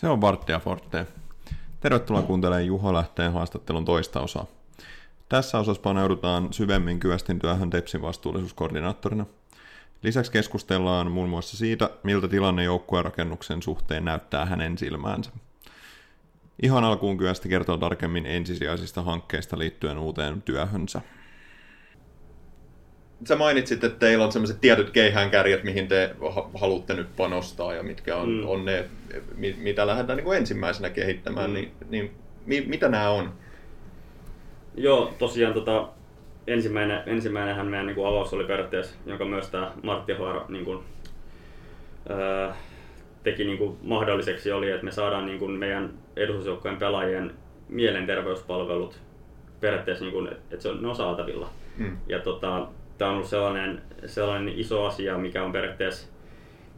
Se on Varttia Forte. Tervetuloa kuuntelemaan Juho Lähteen haastattelun toista osaa. Tässä osassa paneudutaan syvemmin Kyöstin työhön Tepsin vastuullisuuskoordinaattorina. Lisäksi keskustellaan muun muassa siitä, miltä tilanne joukkueen rakennuksen suhteen näyttää hänen silmäänsä. Ihan alkuun Kyösti kertoo tarkemmin ensisijaisista hankkeista liittyen uuteen työhönsä sä mainitsit, että teillä on sellaiset tietyt keihäänkärjet, mihin te haluatte nyt panostaa ja mitkä on, mm. on ne, mitä lähdetään niin kuin ensimmäisenä kehittämään, mm. niin, niin mi, mitä nämä on? Joo, tosiaan tota, ensimmäinen, ensimmäinenhän meidän niin kuin avaus oli periaatteessa, jonka myös tämä Martti Huora niin kuin, ää, teki niin kuin mahdolliseksi, oli, että me saadaan niin kuin meidän edustusjoukkojen pelaajien mielenterveyspalvelut periaatteessa, niin kuin, että se on, ne on saatavilla. Mm. Ja tota, tämä on ollut sellainen, sellainen iso asia, mikä on periaatteessa,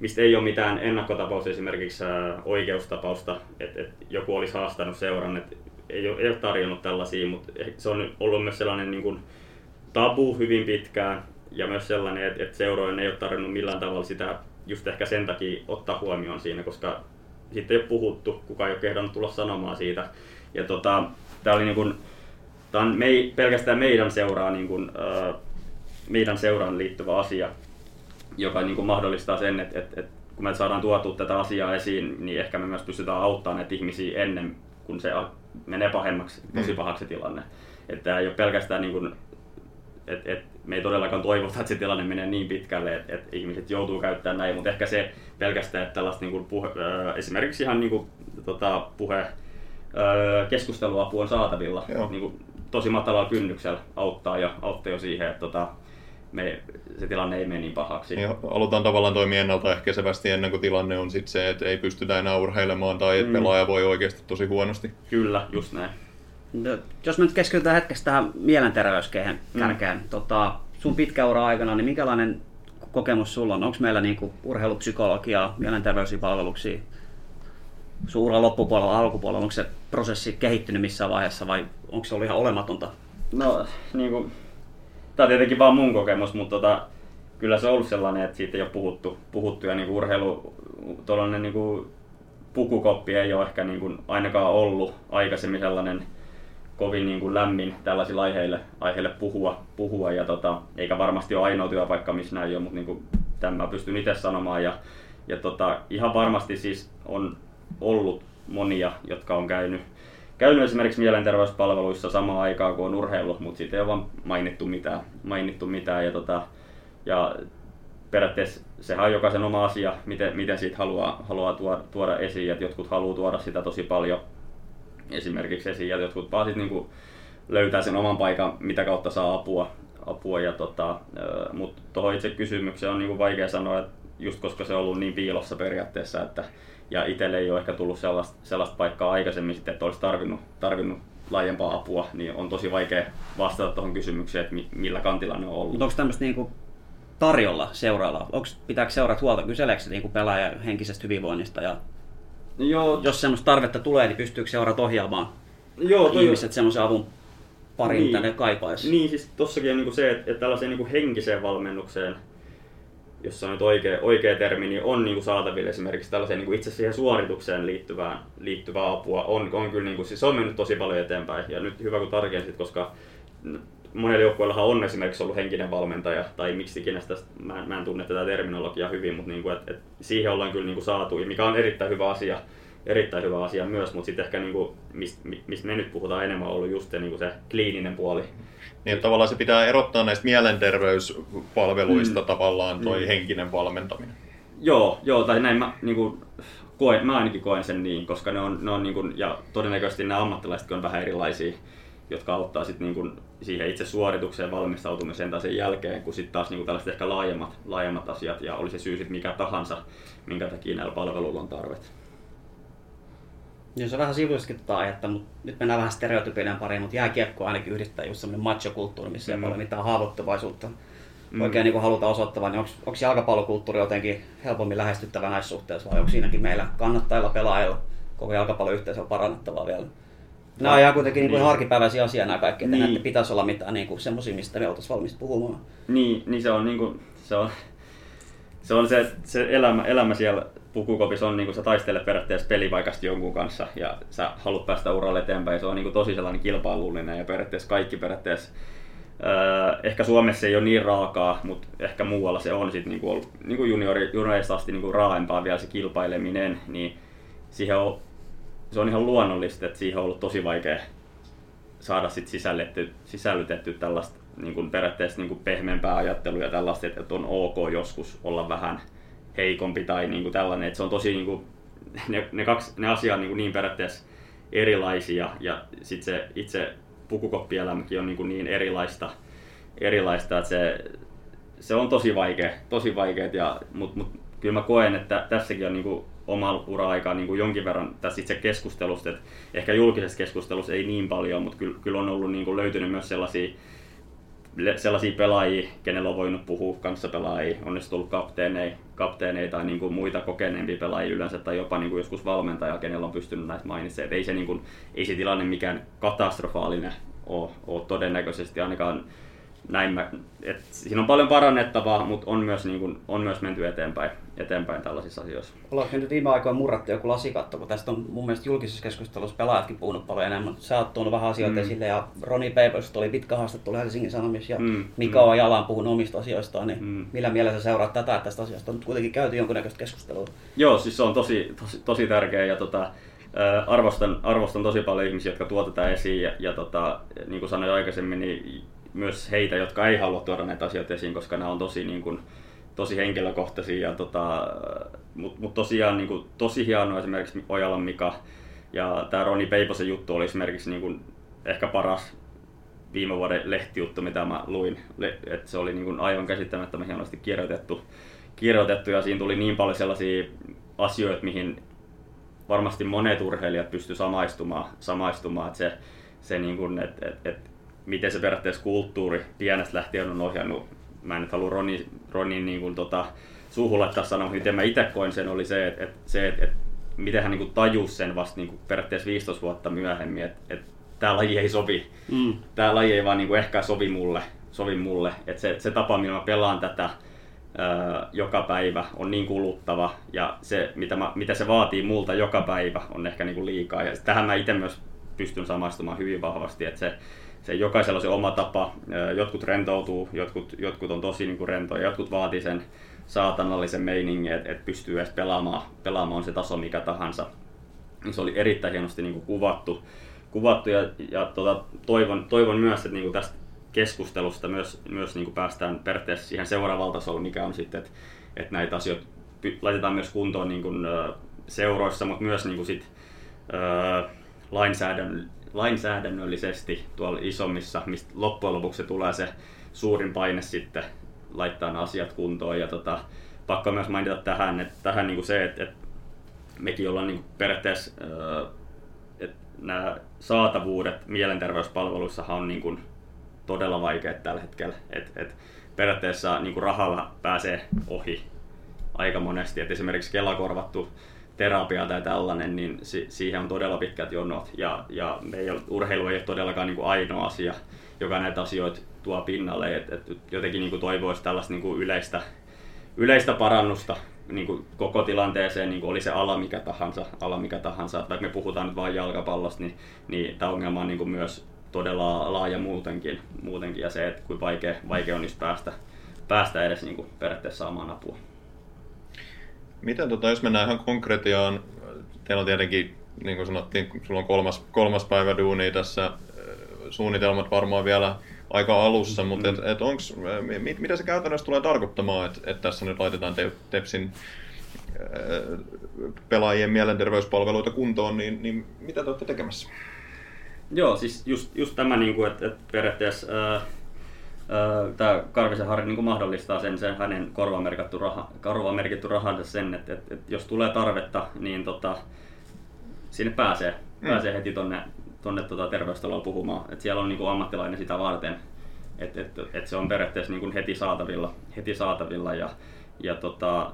mistä ei ole mitään ennakkotapaus esimerkiksi oikeustapausta, että, että joku olisi haastanut seuran, että ei ole, ei ole tarjonnut tällaisia, mutta se on ollut myös sellainen niin kuin tabu hyvin pitkään ja myös sellainen, että, että seurojen ei ole tarjonnut millään tavalla sitä just ehkä sen takia ottaa huomioon siinä, koska sitten ei ole puhuttu, kukaan ei ole kehdannut tulla sanomaan siitä. Ja tota, tämä oli niin kuin, tämä on mei, pelkästään meidän seuraa niin kuin, äh, meidän seuraan liittyvä asia, joka niin kuin mahdollistaa sen, että, että, että kun me saadaan tuotua tätä asiaa esiin, niin ehkä me myös pystytään auttamaan näitä ihmisiä ennen kuin se menee pahemmaksi, tosi mm. pahaksi tilanne. Että tämä ei ole pelkästään niin kuin, että, että me ei todellakaan toivota, että se tilanne menee niin pitkälle, että, että ihmiset joutuu käyttämään näin, mutta ehkä se pelkästään, että tällaista niin kuin puhe, esimerkiksi ihan niin kuin, tota, puhe, keskusteluapu on saatavilla niin kuin, tosi matalalla kynnyksellä auttaa ja auttaa jo siihen, että tota, me, se tilanne ei mene niin pahaksi. Ja aloitetaan tavallaan toimia ennaltaehkäisevästi ennen kuin tilanne on sit se, että ei pystytä enää urheilemaan tai että mm. pelaaja voi oikeasti tosi huonosti. Kyllä, just näin. No, jos me nyt keskitytään hetkeksi tähän mielenterveyskeihän mm. kärkeen, tota, sun pitkä ura aikana, niin minkälainen kokemus sulla on? Onko meillä niinku urheilupsykologiaa, mielenterveyspalveluksia sun uran loppupuolella, alkupuolella? Onko se prosessi kehittynyt missään vaiheessa vai onko se ollut ihan olematonta? No, niin kuin tämä on tietenkin vaan mun kokemus, mutta tota, kyllä se on ollut sellainen, että siitä ei ole puhuttu, puhuttu ja niin kuin urheilu, tuollainen niin kuin pukukoppi ei ole ehkä niin kuin ainakaan ollut aikaisemmin sellainen kovin niin kuin lämmin tällaisilla aiheille, aiheille puhua, puhua ja tota, eikä varmasti ole ainoa työpaikka, missä näin on, mutta niin kuin tämä pystyn itse sanomaan ja, ja tota, ihan varmasti siis on ollut monia, jotka on käynyt käynyt esimerkiksi mielenterveyspalveluissa samaan aikaan kuin on urheilu, mutta siitä ei ole vaan mainittu mitään. Mainittu mitään ja, tota, ja periaatteessa sehän on jokaisen oma asia, miten, miten siitä haluaa, haluaa tuoda, tuoda esiin, että jotkut haluaa tuoda sitä tosi paljon esimerkiksi esiin ja jotkut vaan sit niinku löytää sen oman paikan, mitä kautta saa apua. apua ja tota, mutta tuohon itse kysymykseen on niinku vaikea sanoa, että just koska se on ollut niin piilossa periaatteessa, että ja itselle ei ole ehkä tullut sellaista, sellaista paikkaa aikaisemmin sitten, että olisi tarvinnut, tarvinnut laajempaa apua, niin on tosi vaikea vastata tuohon kysymykseen, että millä kantilla ne on ollut. Mutta onko tämmöistä niinku tarjolla seuraalla? Onko, pitääkö seurat huolta, kyseleekö niinku pelaaja henkisestä hyvinvoinnista ja Joo. jos semmoista tarvetta tulee, niin pystyykö seurat ohjaamaan Joo, toi ihmiset semmoisen avun parin niin, tänne kaipaisi? Niin, siis tossakin on niinku se, että, että tällaiseen niinku henkiseen valmennukseen jos on nyt oikea, oikea termi, niin on niin kuin saatavilla esimerkiksi tällaiseen niin kuin itse siihen suoritukseen liittyvää, liittyvää apua. On, on kyllä niin kuin, siis on mennyt tosi paljon eteenpäin. Ja nyt hyvä kun tarkensit, koska monella joukkueellahan on esimerkiksi ollut henkinen valmentaja, tai miksi ikinä sitä, mä, mä en tunne tätä terminologiaa hyvin, mutta niin kuin, et, et siihen ollaan kyllä niin kuin saatu, mikä on erittäin hyvä asia, erittäin hyvä asia myös, mutta sitten ehkä niin kuin, mistä mist me nyt puhutaan enemmän on ollut just se, niin kuin se kliininen puoli. Niin, tavallaan se pitää erottaa näistä mielenterveyspalveluista mm. tavallaan toi mm. henkinen valmentaminen. Joo, joo, tai näin mä, niin kuin, koen, mä ainakin koen sen niin, koska ne on, ne on niin kuin, ja todennäköisesti nämä ammattilaiset on vähän erilaisia, jotka auttaa sit niin kuin siihen itse suoritukseen valmistautumiseen tai sen jälkeen, kun sitten taas niin kuin tällaiset ehkä laajemmat, laajemmat asiat, ja oli se syy sitten mikä tahansa, minkä takia näillä palveluilla on tarvet. Niin se on vähän sivuiskin tota aihetta, mutta nyt mennään vähän stereotypien pariin, mutta jääkiekko ainakin yhdistää just semmoinen macho-kulttuuri, missä mm. ei ole mitään haavoittuvaisuutta mm. oikein niin haluta osoittava, niin onko jalkapallokulttuuri jotenkin helpommin lähestyttävä näissä suhteissa vai onko siinäkin meillä kannattajilla, pelaajilla, koko jalkapalloyhteisöllä parannettavaa vielä? Nämä on ihan kuitenkin niin. niin arkipäiväisiä asioita nämä kaikki, että niin. pitäisi olla mitään niin semmoisia, mistä me oltaisiin valmis puhumaan. Niin, niin se on, niin kuin, se on, se, on se, se elämä, elämä siellä pukukopissa on, niin kuin sä taistelet periaatteessa pelipaikasta jonkun kanssa ja sä haluat päästä uralle eteenpäin. Se on niin kuin tosi sellainen kilpailullinen ja periaatteessa kaikki periaatteessa Öö, ehkä Suomessa ei ole niin raakaa, mutta ehkä muualla se on sit niinku, niinku juniori, juniorista asti niinku raaempaa vielä se kilpaileminen, niin siihen on, se on ihan luonnollista, että siihen on ollut tosi vaikea saada sit sisällytetty, sisällytetty tällaista niin kuin periaatteessa niin kuin pehmeämpää ajattelua ja tällaista, että on ok joskus olla vähän heikompi tai niin kuin tällainen, että se on tosi niin kuin, ne, ne, kaksi, ne asiat niin, kuin niin periaatteessa erilaisia ja sitten se itse pukukoppielämäkin on niin, kuin niin erilaista, erilaista, että se, se on tosi vaikea, tosi vaikea ja, mutta mut, kyllä mä koen, että tässäkin on niin kuin oma ura-aika niin kuin jonkin verran tässä itse keskustelusta, että ehkä julkisessa keskustelussa ei niin paljon, mutta kyllä, kyllä on ollut niin kuin löytynyt myös sellaisia sellaisia pelaajia, kenellä on voinut puhua kanssa pelaajia, on ne kapteeneja, kapteeneja tai niin kuin muita kokeneempia pelaajia yleensä tai jopa niin kuin joskus valmentaja, kenellä on pystynyt näitä mainitsemaan. Ei se, niin kuin, ei se tilanne mikään katastrofaalinen ole, ole todennäköisesti ainakaan näin mä, et siinä on paljon parannettavaa, mutta on myös, niin kuin, on myös menty eteenpäin, eteenpäin tällaisissa asioissa. Ollaanko nyt viime aikoina murrattu joku lasikatto, kun tästä on mun mielestä julkisessa keskustelussa pelaajatkin puhunut paljon enemmän. Sä oot tuonut vähän asioita mm. esille ja Roni Papers oli pitkä haastattelu Helsingin Sanomissa ja mm. Mika mm. Jalan puhunut omista asioistaan, niin mm. millä mielessä sä seuraat tätä, että tästä asiasta on nyt kuitenkin käyty jonkunnäköistä keskustelua? Joo, siis se on tosi, tosi, tosi tärkeä ja tota, arvostan, arvostan tosi paljon ihmisiä, jotka tätä esiin ja, ja tota, niin kuin sanoin aikaisemmin, niin myös heitä, jotka ei halua tuoda näitä asioita esiin, koska nämä on tosi, niin kuin, tosi henkilökohtaisia. Ja tota, Mutta mut tosiaan niin kuin, tosi hienoa esimerkiksi Ojalan Mika ja tämä Roni Peiposen juttu oli esimerkiksi niin kuin, ehkä paras viime vuoden lehtijuttu, mitä mä luin. Et se oli niin kuin, aivan käsittämättömän hienosti kirjoitettu, kirjoitettu ja siinä tuli niin paljon sellaisia asioita, mihin varmasti monet urheilijat pysty samaistumaan, samaistumaan että se, se niin kuin, et, et, et miten se periaatteessa kulttuuri pienestä lähtien on ohjannut. Mä en nyt halua Ronin, Ronin niin kuin, tota, suuhun laittaa sanoa, miten mä itse koin sen, oli se, että, että, se, että, että miten hän niin kuin, tajusi sen vasta niin kuin, periaatteessa 15 vuotta myöhemmin, että, että tämä laji ei sovi. Mm. Tämä laji ei vaan niin kuin, ehkä sovi mulle. Sovi mulle. Että se, se tapa, millä mä pelaan tätä, joka päivä on niin kuluttava ja se, mitä, mä, mitä se vaatii multa joka päivä on ehkä niin kuin liikaa. Ja tähän mä itse myös pystyn samaistumaan hyvin vahvasti, että se, se jokaisella on se oma tapa. Jotkut rentoutuu, jotkut, jotkut on tosi niin kuin rentoja, jotkut vaatii sen saatanallisen meiningin, että et pystyy edes pelaamaan, pelaamaan se taso mikä tahansa. Se oli erittäin hienosti niin kuin kuvattu, kuvattu ja, ja tota, toivon, toivon myös, että niin kuin tästä keskustelusta myös, myös niin kuin päästään periaatteessa siihen seuraavaan tasolle, mikä on sitten, että, että näitä asioita laitetaan myös kuntoon niin kuin, seuroissa, mutta myös niin kuin sit, lainsäädännön lainsäädännöllisesti tuolla isommissa, mistä loppujen lopuksi tulee se suurin paine sitten laittaa asiat kuntoon. Ja tota, pakko myös mainita tähän, että tähän niin kuin se, että, että mekin ollaan niin periaatteessa, että nämä saatavuudet mielenterveyspalveluissa on niin kuin todella vaikeat tällä hetkellä. Et, et periaatteessa niin kuin rahalla pääsee ohi aika monesti. Et esimerkiksi Kela-korvattu terapia tai tällainen, niin si- siihen on todella pitkät jonot. Ja, ja meillä urheilu ei ole todellakaan niin kuin ainoa asia, joka näitä asioita tuo pinnalle. Et, et jotenkin niin kuin toivoisi tällaista niin kuin yleistä, yleistä parannusta niin kuin koko tilanteeseen, niin kuin oli se ala mikä tahansa, ala mikä tahansa. Vaikka me puhutaan nyt vain jalkapallosta, niin, niin tämä ongelma on niin kuin myös todella laaja muutenkin, muutenkin ja se, että kuin vaikea, vaikea on päästä, päästä edes niin kuin periaatteessa saamaan apua. Miten tota, jos mennään ihan konkretiaan, teillä on tietenkin, niin kuin sanottiin, sulla on kolmas, kolmas päivä duuni tässä, äh, suunnitelmat varmaan vielä aika alussa, mutta mm. et, et onks, mit, mitä se käytännössä tulee tarkoittamaan, että et tässä nyt laitetaan te, Tepsin äh, pelaajien mielenterveyspalveluita kuntoon, niin, niin mitä te olette tekemässä? Joo, siis just, just tämä, niin kuin, että, että periaatteessa äh, tämä Karvisen Harri niin mahdollistaa sen, sen hänen korvamerkitty, raha, korvamerkitty rahansa sen, että, että, että jos tulee tarvetta, niin tota, sinne pääsee, mm. pääsee heti tonne, tonne tota terveystaloon puhumaan. Et siellä on niin kuin ammattilainen sitä varten, että et, et se on periaatteessa niin kuin heti saatavilla, heti saatavilla ja, ja tota,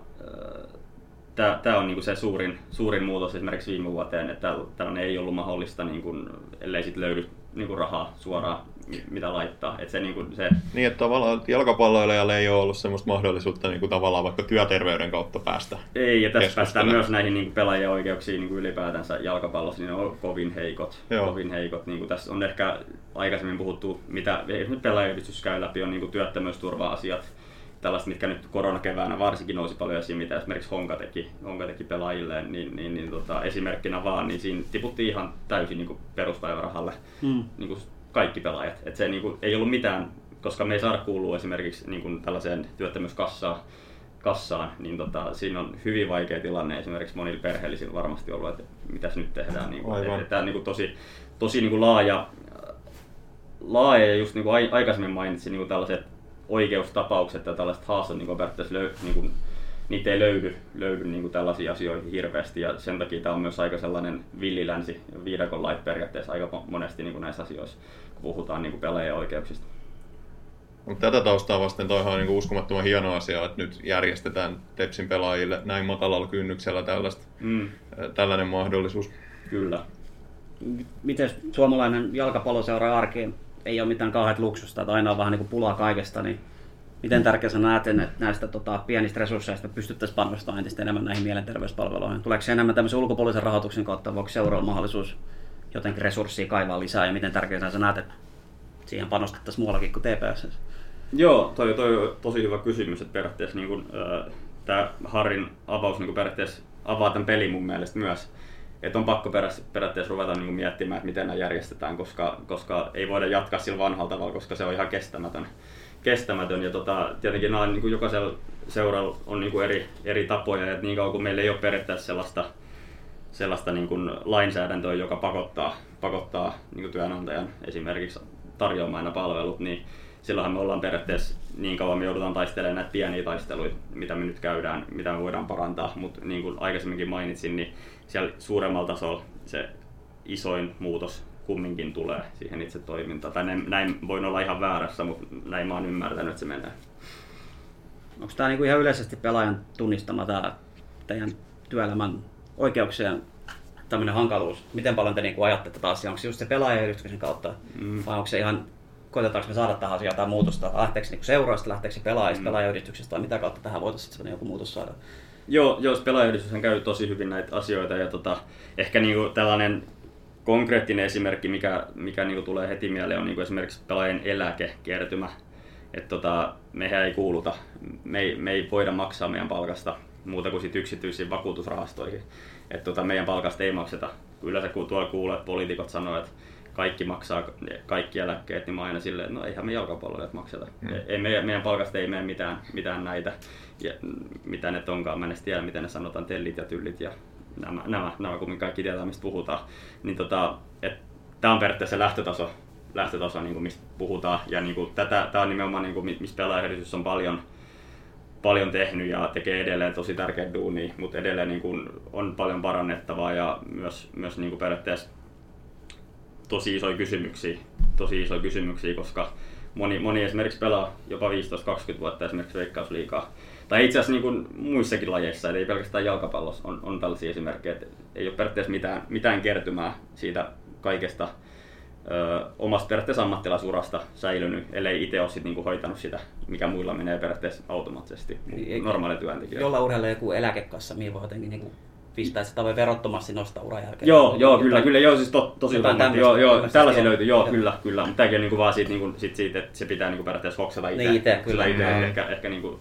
tämä on niinku se suurin, suurin muutos esimerkiksi viime vuoteen, että tällainen ei ollut mahdollista, niinku, ellei sit löydy niinku rahaa suoraan mitä laittaa. Et se, niin, kuin, se... niin, että tavallaan jalkapalloilijalle ei ole ollut sellaista mahdollisuutta niin kuin tavallaan vaikka työterveyden kautta päästä Ei, ja tässä päästään myös näihin niin kuin pelaajien oikeuksiin niin kuin ylipäätänsä jalkapallossa, niin ne on kovin heikot. Joo. Kovin heikot. Niin kuin tässä on ehkä aikaisemmin puhuttu, mitä nyt pelaajayhdistys käy läpi, on niin kuin työttömyysturva-asiat, tällaista, mitkä nyt koronakeväänä varsinkin nousi paljon esiin, mitä esimerkiksi Honka teki, Honka teki pelaajille, niin, niin, niin tota, esimerkkinä vaan, niin siinä tiputtiin ihan täysin niin kuin peruspäivärahalle hmm. niin kuin kaikki pelaajat. Et se niin kuin, ei ollut mitään, koska me ei saada kuulua esimerkiksi niin kuin tällaiseen työttömyyskassaan, kassaan, niin tota, siinä on hyvin vaikea tilanne esimerkiksi monilla perheellisillä varmasti ollut, että mitäs nyt tehdään. Niin kuin, että, tämä on niin kuin tosi, tosi niin kuin laaja, laaja ja just niin kuin aikaisemmin mainitsin niin kuin tällaiset oikeustapaukset ja tällaiset haastot niin periaatteessa löy, niin kuin, niitä ei löydy, löydy niin kuin tällaisiin asioihin hirveästi ja sen takia tämä on myös aika sellainen villilänsi, viidakon lait periaatteessa aika monesti niin kuin näissä asioissa, kun puhutaan niin kuin pelaajien oikeuksista. Mutta tätä taustaa vasten toihan on niin uskomattoman hieno asia, että nyt järjestetään Tepsin pelaajille näin matalalla kynnyksellä tällaista, mm. tällainen mahdollisuus. Kyllä. Miten suomalainen jalkapalloseura arkeen ei ole mitään kauheat luksusta, että aina on vähän niin kuin pulaa kaikesta, niin miten tärkeä sä näet, että näistä tota, pienistä resursseista pystyttäisiin panostamaan entistä enemmän näihin mielenterveyspalveluihin? Tuleeko se enemmän tämmöisen ulkopuolisen rahoituksen kautta, voiko seuraava mahdollisuus jotenkin resurssia kaivaa lisää, ja miten tärkeää sä näet, että siihen panostettaisiin muuallakin kuin TPS? Joo, toi, toi on tosi hyvä kysymys, että periaatteessa niin kun, äh, tämä Harrin avaus niin periaatteessa avaa tämän pelin mun mielestä myös että on pakko periaatteessa ruveta niin miettimään, että miten nämä järjestetään, koska, koska ei voida jatkaa sillä vanhalla tavalla, koska se on ihan kestämätön. Kestämätön. Ja tota, tietenkin nämä, niin kuin jokaisella seuralla on niin kuin eri, eri tapoja, että niin kauan kuin meillä ei ole periaatteessa sellaista, sellaista niin kuin lainsäädäntöä, joka pakottaa, pakottaa niin kuin työnantajan esimerkiksi tarjoamaan nämä palvelut, niin silloinhan me ollaan periaatteessa niin kauan me joudutaan taistelemaan näitä pieniä taisteluita, mitä me nyt käydään, mitä me voidaan parantaa, mutta niin kuin aikaisemminkin mainitsin, niin siellä suuremmalla tasolla se isoin muutos kumminkin tulee siihen itse toimintaan. Tai näin, näin voin olla ihan väärässä, mutta näin mä oon ymmärtänyt, että se menee. Onko tämä niinku ihan yleisesti pelaajan tunnistama tämä teidän työelämän oikeuksien tämmöinen hankaluus? Miten paljon te niinku ajatte tätä asiaa? Onko se just se pelaajayhdistyksen kautta? Mm. Vai onko se ihan, koetetaanko me saada tähän asiaan jotain muutosta? Lähteekö niinku seurausta, lähteekö se pelaajista, mm. pelaajayhdistyksestä vai mitä kautta tähän voitaisiin joku muutos saada? Joo, jos pelaajayhdistys käy tosi hyvin näitä asioita ja tota, ehkä niinku tällainen konkreettinen esimerkki, mikä, mikä niinku tulee heti mieleen, on niinku esimerkiksi pelaajien eläkekertymä. Et tota, mehän ei kuuluta, me ei, me ei voida maksaa meidän palkasta muuta kuin sit yksityisiin vakuutusrahastoihin. Et tota, meidän palkasta ei makseta. Yleensä kun tuolla kuulee, että poliitikot sanoo, että kaikki maksaa kaikki eläkkeet, niin mä aina silleen, että no eihän me jalkapalloilijat makseta. Hmm. Ei, meidän, meidän palkasta ei mene mitään, mitään näitä, ja, mitä ne onkaan. Mä en tiedä, miten ne sanotaan, tellit ja tyllit ja nämä, nämä, nämä kun kaikki tietää, mistä puhutaan. Niin tota, tämä on periaatteessa se lähtötaso, lähtötaso niin kuin mistä puhutaan. Ja niin kuin, tätä, tämä on nimenomaan, niin kuin, mistä pelaajayhdistys on paljon, paljon tehnyt ja tekee edelleen tosi tärkeä duuni, mutta edelleen niin kuin, on paljon parannettavaa ja myös, myös niin kuin periaatteessa tosi isoja kysymyksiä, tosi isoja kysymyksiä, koska moni, moni esimerkiksi pelaa jopa 15-20 vuotta esimerkiksi veikkausliikaa. Tai itse asiassa niin kuin muissakin lajeissa, eli ei pelkästään jalkapallossa on, on tällaisia esimerkkejä, että ei ole periaatteessa mitään, mitään kertymää siitä kaikesta ö, omasta periaatteessa ammattilaisurasta säilynyt, ellei itse ole sit niinku hoitanut sitä, mikä muilla menee periaatteessa automaattisesti normaali työntekijä. Jolla urheilee joku eläkekassa, mihin voi jotenkin niinku pistää sitä voi verottomasti nostaa uran jälkeen. Joo, joo kyllä, kyllä, joo, siis to, tosi hyvä. Joo, joo, tällaisia löytyy, joo, joo, kyllä, kyllä. Mutta tämäkin on niinku vaan siitä, niinku, sit siitä, että se pitää niinku periaatteessa hoksata itse. Niin itse, kyllä. Ite, mm. ehkä, ehkä niinku,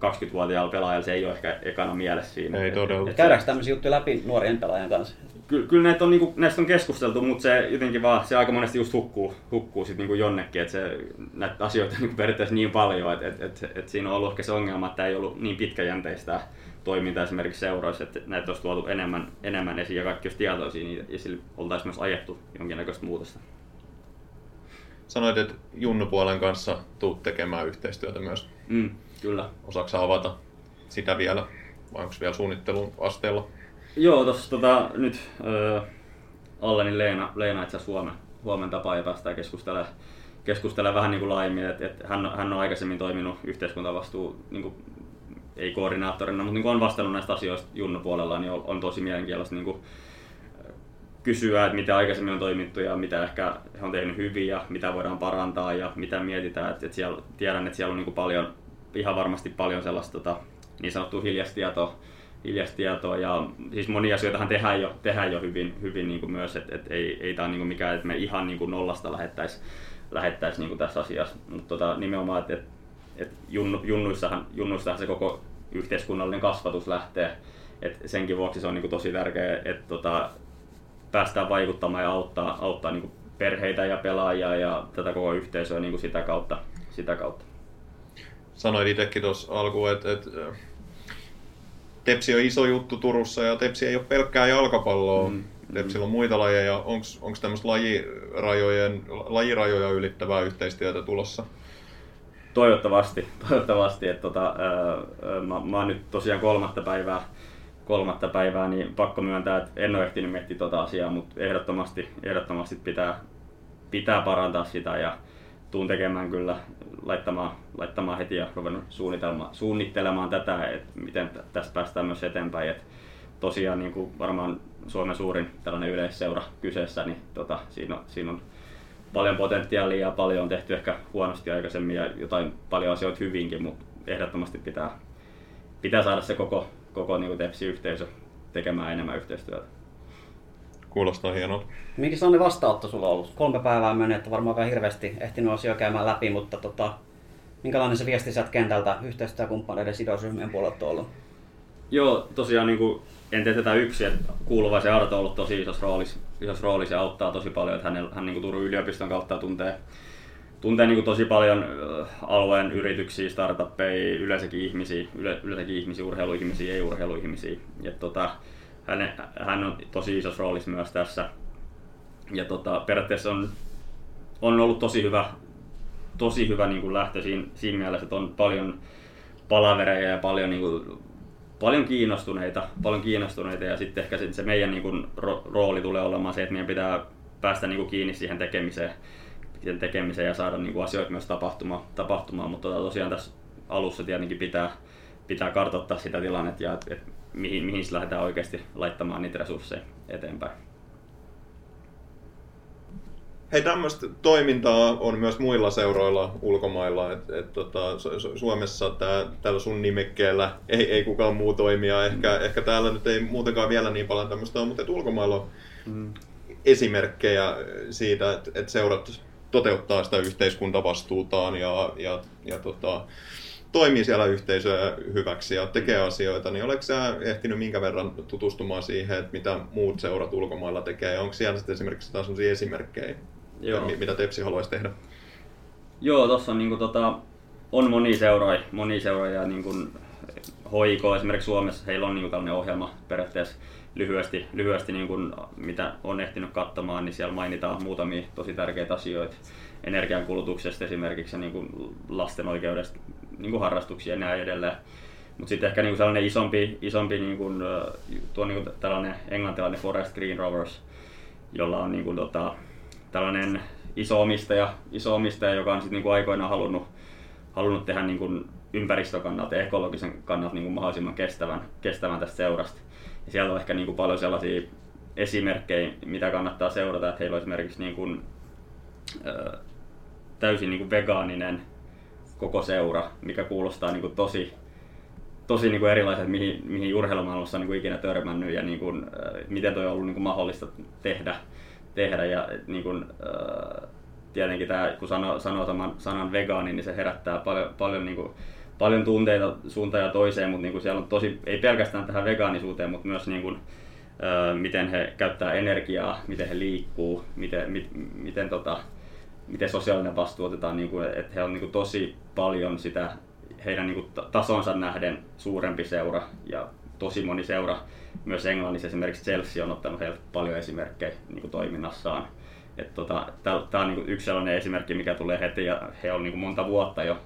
20-vuotiaalla pelaajalla se ei ole ehkä ekana mielessä siinä. Ei todella. Käydäänkö tämmöisiä juttuja läpi nuorien pelaajan kanssa? Kyllä, kyllä näitä on, niinku, näistä on keskusteltu, mutta se jotenkin vaan, se aika monesti just hukkuu, hukkuu sit niinku jonnekin, että se, näitä asioita niinku periaatteessa niin paljon, että et, et, et siinä on ollut ehkä se ongelma, että ei ollut niin pitkäjänteistä toiminta esimerkiksi seuroissa, että näitä olisi tuotu enemmän, enemmän esiin ja kaikki olisi tietoisia niin, ja sillä oltaisiin myös ajettu jonkinnäköistä muutosta. Sanoit, että Junnu-puolen kanssa tuut tekemään yhteistyötä myös. Mm, kyllä. Osaatko avata sitä vielä, vai onko vielä suunnittelun asteella? Joo, tuossa tota, nyt äh, Alleni Leena, Leena itse asiassa huomenna, huomenna tapaa ja päästään keskustelemaan keskustella vähän niin kuin laajemmin, että, että hän, hän on aikaisemmin toiminut yhteiskuntavastuu niin kuin ei koordinaattorina, mutta niin on vastannut näistä asioista Junno puolella, niin on, on tosi mielenkiintoista niin kuin, kysyä, että mitä aikaisemmin on toimittu ja mitä ehkä he on tehnyt hyvin ja mitä voidaan parantaa ja mitä mietitään. Et, et siellä, tiedän, että siellä on niin kuin paljon, ihan varmasti paljon sellaista tota, niin sanottua hiljastietoa, hiljastietoa ja siis monia asioita tehdään jo, tehdään jo hyvin, hyvin niin kuin myös, että et ei, ei tämä ole niin mikään, että me ihan niin kuin nollasta lähettäisiin lähettäisi niin kuin tässä asiassa, mutta tota, nimenomaan, että et, et junnu, junnuissahan, junnuissahan se koko yhteiskunnallinen kasvatus lähtee, et senkin vuoksi se on niin kuin tosi tärkeää, että tota, päästään vaikuttamaan ja auttaa, auttaa niin kuin perheitä ja pelaajia ja tätä koko yhteisöä niin kuin sitä, kautta, sitä kautta. Sanoit itsekin tuossa alkuun, että, että Tepsi on iso juttu Turussa ja Tepsi ei ole pelkkää jalkapalloa. Mm. Tepsillä on muita lajeja. Onko tämmöistä lajirajojen, lajirajoja ylittävää yhteistyötä tulossa? Toivottavasti. Toivottavasti että tota, ää, mä, mä oon nyt tosiaan kolmatta päivää, kolmatta päivää, niin pakko myöntää, että en ole ehtinyt miettiä tota asiaa, mutta ehdottomasti, ehdottomasti pitää, pitää parantaa sitä ja tuun tekemään kyllä, laittamaan, laittamaan heti ja ruvennut suunnittelemaan, suunnittelemaan tätä, että miten tästä päästään myös eteenpäin. Et tosiaan niin kuin varmaan Suomen suurin tällainen yleisseura kyseessä, niin tota, siinä, on, siinä on paljon potentiaalia ja paljon on tehty ehkä huonosti aikaisemmin ja jotain paljon asioita hyvinkin, mutta ehdottomasti pitää, pitää saada se koko, koko niin Tepsi-yhteisö tekemään enemmän yhteistyötä. Kuulostaa hienolta. Minkä sellainen vastaanotto sulla on ollut? Kolme päivää mennyt, että varmaan vielä hirveästi ehtinyt asioita käymään läpi, mutta tota, minkälainen se viesti sieltä kentältä yhteistyökumppaneiden sidosryhmien puolelta on ollut? Joo, tosiaan niin kuin, en tee tätä yksin, että Kuuluvaisen Arto on ollut tosi isossa roolissa, isossa roolissa ja auttaa tosi paljon, että hän, hän niin kuin Turun yliopiston kautta tuntee, tuntee niin kuin tosi paljon alueen yrityksiä, startuppeja, yleensäkin ihmisiä, yle, yleensäkin ihmisiä, urheiluihmisiä, ei-urheiluihmisiä. Ja tota, hän, hän on tosi isossa roolissa myös tässä. Ja tota, periaatteessa on, on ollut tosi hyvä, tosi hyvä niin kuin lähtö siinä, siinä mielessä, että on paljon palavereja ja paljon, niin kuin, paljon kiinnostuneita, paljon kiinnostuneita ja sitten ehkä se meidän niin kuin, rooli tulee olemaan se, että meidän pitää päästä niin kuin, kiinni siihen tekemiseen, siihen tekemiseen ja saada niin kuin, asioita myös tapahtumaan, tapahtumaan. mutta tota, tosiaan tässä alussa tietenkin pitää, pitää kartoittaa sitä tilannetta ja et, et mihin, mihin lähdetään oikeasti laittamaan niitä resursseja eteenpäin. Hei, tämmöistä toimintaa on myös muilla seuroilla ulkomailla. Et, et, tota, Suomessa tää, tällä sun nimekkeellä ei, ei kukaan muu toimia. Ehkä, mm. ehkä täällä nyt ei muutenkaan vielä niin paljon tämmöistä ole, mutta et ulkomailla on mm. esimerkkejä siitä, että et seurat toteuttaa sitä yhteiskuntavastuutaan ja, ja, ja tota, toimii siellä yhteisöä hyväksi ja tekee mm. asioita, niin oletko sä ehtinyt minkä verran tutustumaan siihen, että mitä muut seurat ulkomailla tekee? Onko siellä sitten esimerkiksi taas sellaisia esimerkkejä, Joo. mitä Tepsi haluaisi tehdä? Joo, tuossa on, niin tota, on moni seuroja, moni seuroja niin kuin hoiko esimerkiksi Suomessa, heillä on niin kuin tällainen ohjelma periaatteessa lyhyesti, lyhyesti niin kuin, mitä on ehtinyt katsomaan, niin siellä mainitaan muutamia tosi tärkeitä asioita energiankulutuksesta esimerkiksi ja niin kuin lasten oikeudesta niin kuin harrastuksia ja näin edelleen. Mutta sitten ehkä niin sellainen isompi, isompi niin kuin, tuo niin kuin tällainen englantilainen Forest Green Rovers, jolla on niin kuin, tota, tällainen iso omistaja, iso omistaja joka on sitten niin aikoinaan halunnut, halunnut tehdä niin kuin ympäristökannalta ja ekologisen kannalta niin kuin mahdollisimman kestävän, kestävän tästä seurasta. Ja siellä on ehkä niin kuin paljon sellaisia esimerkkejä, mitä kannattaa seurata, että heillä on esimerkiksi niin kuin, ö, täysin niin kuin vegaaninen koko seura, mikä kuulostaa niin kuin tosi, tosi niin kuin erilaiset, mihin, mihin urheilumaailmassa on niin kuin ikinä törmännyt ja niin kuin, miten toi on ollut niin kuin mahdollista tehdä. Tehdä. Ja, niin kuin, tietenkin tämä, kun sanoo, sanoo saman sanan vegaani, niin se herättää paljon, paljon, niin kuin, paljon tunteita suuntaan ja toiseen, mutta niin kuin siellä on tosi, ei pelkästään tähän vegaanisuuteen, mutta myös niin kuin, miten he käyttää energiaa, miten he liikkuu, miten, mit, miten tota, miten sosiaalinen vastuu otetaan, niin kuin, että he on niin kuin, tosi paljon sitä heidän niin kuin, tasonsa nähden suurempi seura ja tosi moni seura, myös Englannissa esimerkiksi Chelsea on ottanut heiltä paljon esimerkkejä niin kuin, toiminnassaan. tota, Tämä on niin kuin, yksi sellainen esimerkki, mikä tulee heti ja he on niin kuin, monta vuotta jo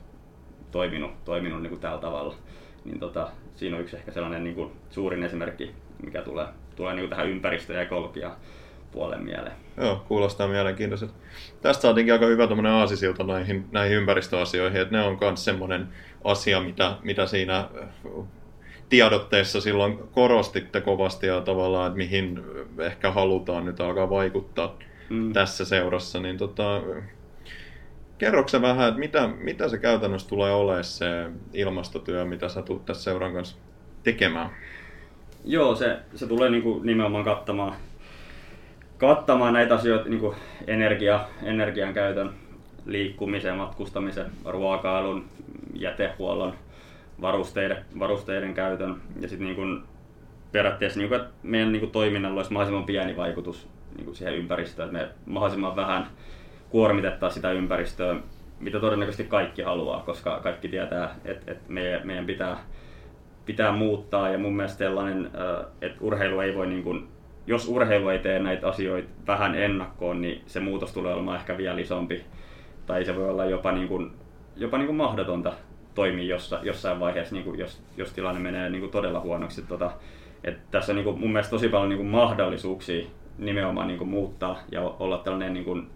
toiminut, toiminut niin kuin, tällä tavalla. Niin, tota, siinä on yksi ehkä sellainen niin kuin, suurin esimerkki, mikä tulee, tulee niin kuin, tähän ympäristö- ja ekologiaan puolen mieleen. Joo, kuulostaa mielenkiintoiselta. Tästä saatiinkin aika hyvä aasisilta näihin, näihin ympäristöasioihin, että ne on myös semmoinen asia, mitä, mitä siinä tiedotteessa silloin korostitte kovasti ja tavallaan, että mihin ehkä halutaan nyt alkaa vaikuttaa mm. tässä seurassa, niin tota, kerroksä vähän, että mitä, mitä se käytännössä tulee olemaan se ilmastotyö, mitä sä tulet tässä seuran kanssa tekemään? Joo, se, se tulee niinku nimenomaan kattamaan, kattamaan näitä asioita, niinku energia, energian käytön, liikkumisen, matkustamisen, ruokailun, jätehuollon, varusteiden, varusteiden käytön. Ja sitten niin periaatteessa niin kuin, että meidän niin toiminnalla olisi mahdollisimman pieni vaikutus niin kuin siihen ympäristöön, että me mahdollisimman vähän kuormitetaan sitä ympäristöä, mitä todennäköisesti kaikki haluaa, koska kaikki tietää, että, että meidän, meidän pitää, pitää muuttaa. Ja mun mielestä sellainen, että urheilu ei voi niin kuin, jos urheilu ei tee näitä asioita vähän ennakkoon, niin se muutos tulee olemaan ehkä vielä isompi. Tai se voi olla jopa, niin kuin, jopa niin kuin mahdotonta toimia jossa, jossain vaiheessa, niin kuin jos, jos tilanne menee niin kuin todella huonoksi. Tota, että tässä on niin kuin mun mielestä tosi paljon niin kuin mahdollisuuksia nimenomaan niin kuin muuttaa ja olla tällainen niin kuin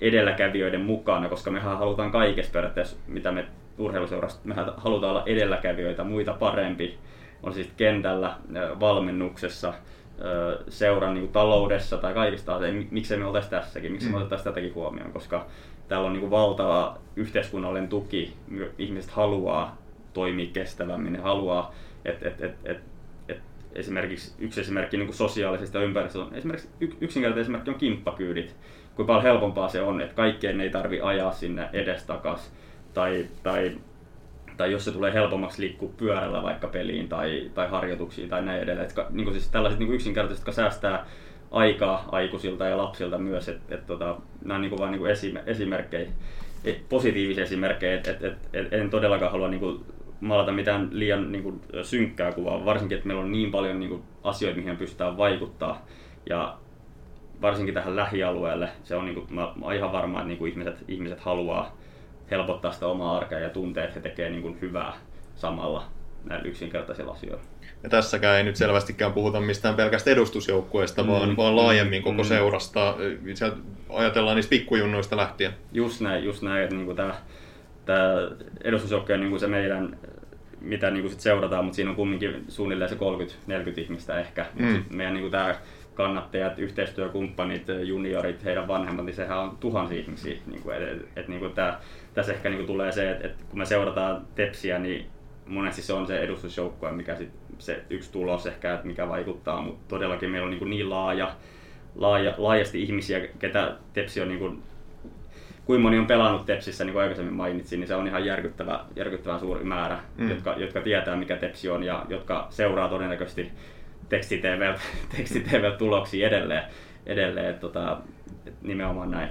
edelläkävijöiden mukana, koska mehän halutaan kaikessa periaatteessa, mitä me urheiluseurasta, me halutaan olla edelläkävijöitä, muita parempi, on siis kentällä, valmennuksessa, seuran niin kuin taloudessa tai kaikista asioista, miksei me oltaisi tässäkin, miksi me mm. otettaisiin tätäkin huomioon, koska täällä on niin valtava yhteiskunnallinen tuki, ihmiset haluaa toimia kestävämmin, ne haluaa, että et, et, et, et esimerkiksi yksi esimerkki niin sosiaalisesta ympäristöstä on esimerkiksi yksinkertainen esimerkki on kimppakyydit. Kuinka paljon helpompaa se on, että kaikkeen ei tarvi ajaa sinne edestakas tai, tai, tai jos se tulee helpommaksi liikkua pyörällä vaikka peliin tai, tai harjoituksiin tai näin edelleen. Että, niin siis tällaiset niin yksinkertaiset, jotka säästää aikaa aikuisilta ja lapsilta myös, että et, tota, nämä on niin kuin vain niin kuin esimerkkejä, positiivisia esimerkkejä, että et, et, et, en todellakaan halua niin kuin maalata mitään liian niin kuin, synkkää kuvaa, varsinkin, että meillä on niin paljon niin kuin, asioita, mihin pystytään vaikuttaa. Ja varsinkin tähän lähialueelle, se on, niin kuin, mä olen ihan varma, että niin kuin ihmiset, ihmiset haluaa helpottaa sitä omaa arkea ja tuntee, että he tekevät niin hyvää samalla näillä yksinkertaisilla asioilla. Ja tässäkään ei nyt selvästikään puhuta mistään pelkästä edustusjoukkueesta, mm, vaan, vaan laajemmin koko mm. seurasta. Sieltä ajatellaan niistä pikkujunnoista lähtien. Just näin, just näin. Että niin tämä, tämä edustusjoukkue on niin se meidän, mitä niin sit seurataan, mutta siinä on kumminkin suunnilleen se 30-40 ihmistä ehkä. Mm. Sit meidän niin tämä kannattajat, yhteistyökumppanit, juniorit, heidän vanhemmat, niin sehän on tuhansia ihmisiä. Niin kuin, et, et, niin kuin tämä, tässä ehkä niin kuin tulee se, että, että kun me seurataan Tepsiä, niin monesti se on se edustusjoukkue, mikä sit, se yksi tulos ehkä, että mikä vaikuttaa, mutta todellakin meillä on niin, niin laaja, laaja, laajasti ihmisiä, ketä Tepsi on niin kuin, kuinka moni on pelannut Tepsissä, niin kuin aikaisemmin mainitsin, niin se on ihan järkyttävä, järkyttävän suuri määrä, mm. jotka, jotka tietää, mikä Tepsi on ja jotka seuraa todennäköisesti tekstitv-tuloksia edelleen, edelleen tota, nimenomaan näin.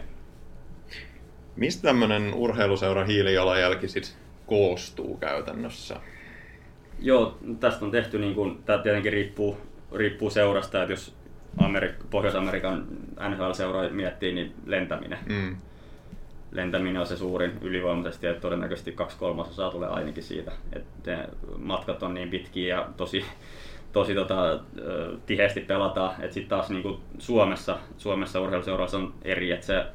Mistä tämmöinen urheiluseura hiilijalanjälki sitten koostuu käytännössä? Joo, tästä on tehty, niin kuin, tämä tietenkin riippuu, riippuu seurasta, että jos Amerik- Pohjois-Amerikan NHL-seuroja miettii, niin lentäminen. Mm. Lentäminen on se suurin ylivoimaisesti, että todennäköisesti kaksi kolmasosaa tulee ainakin siitä. Että matkat on niin pitkiä ja tosi, tosi tota, tiheästi pelataan. Että sitten taas niin kuin Suomessa, Suomessa urheiluseurassa on eri, että se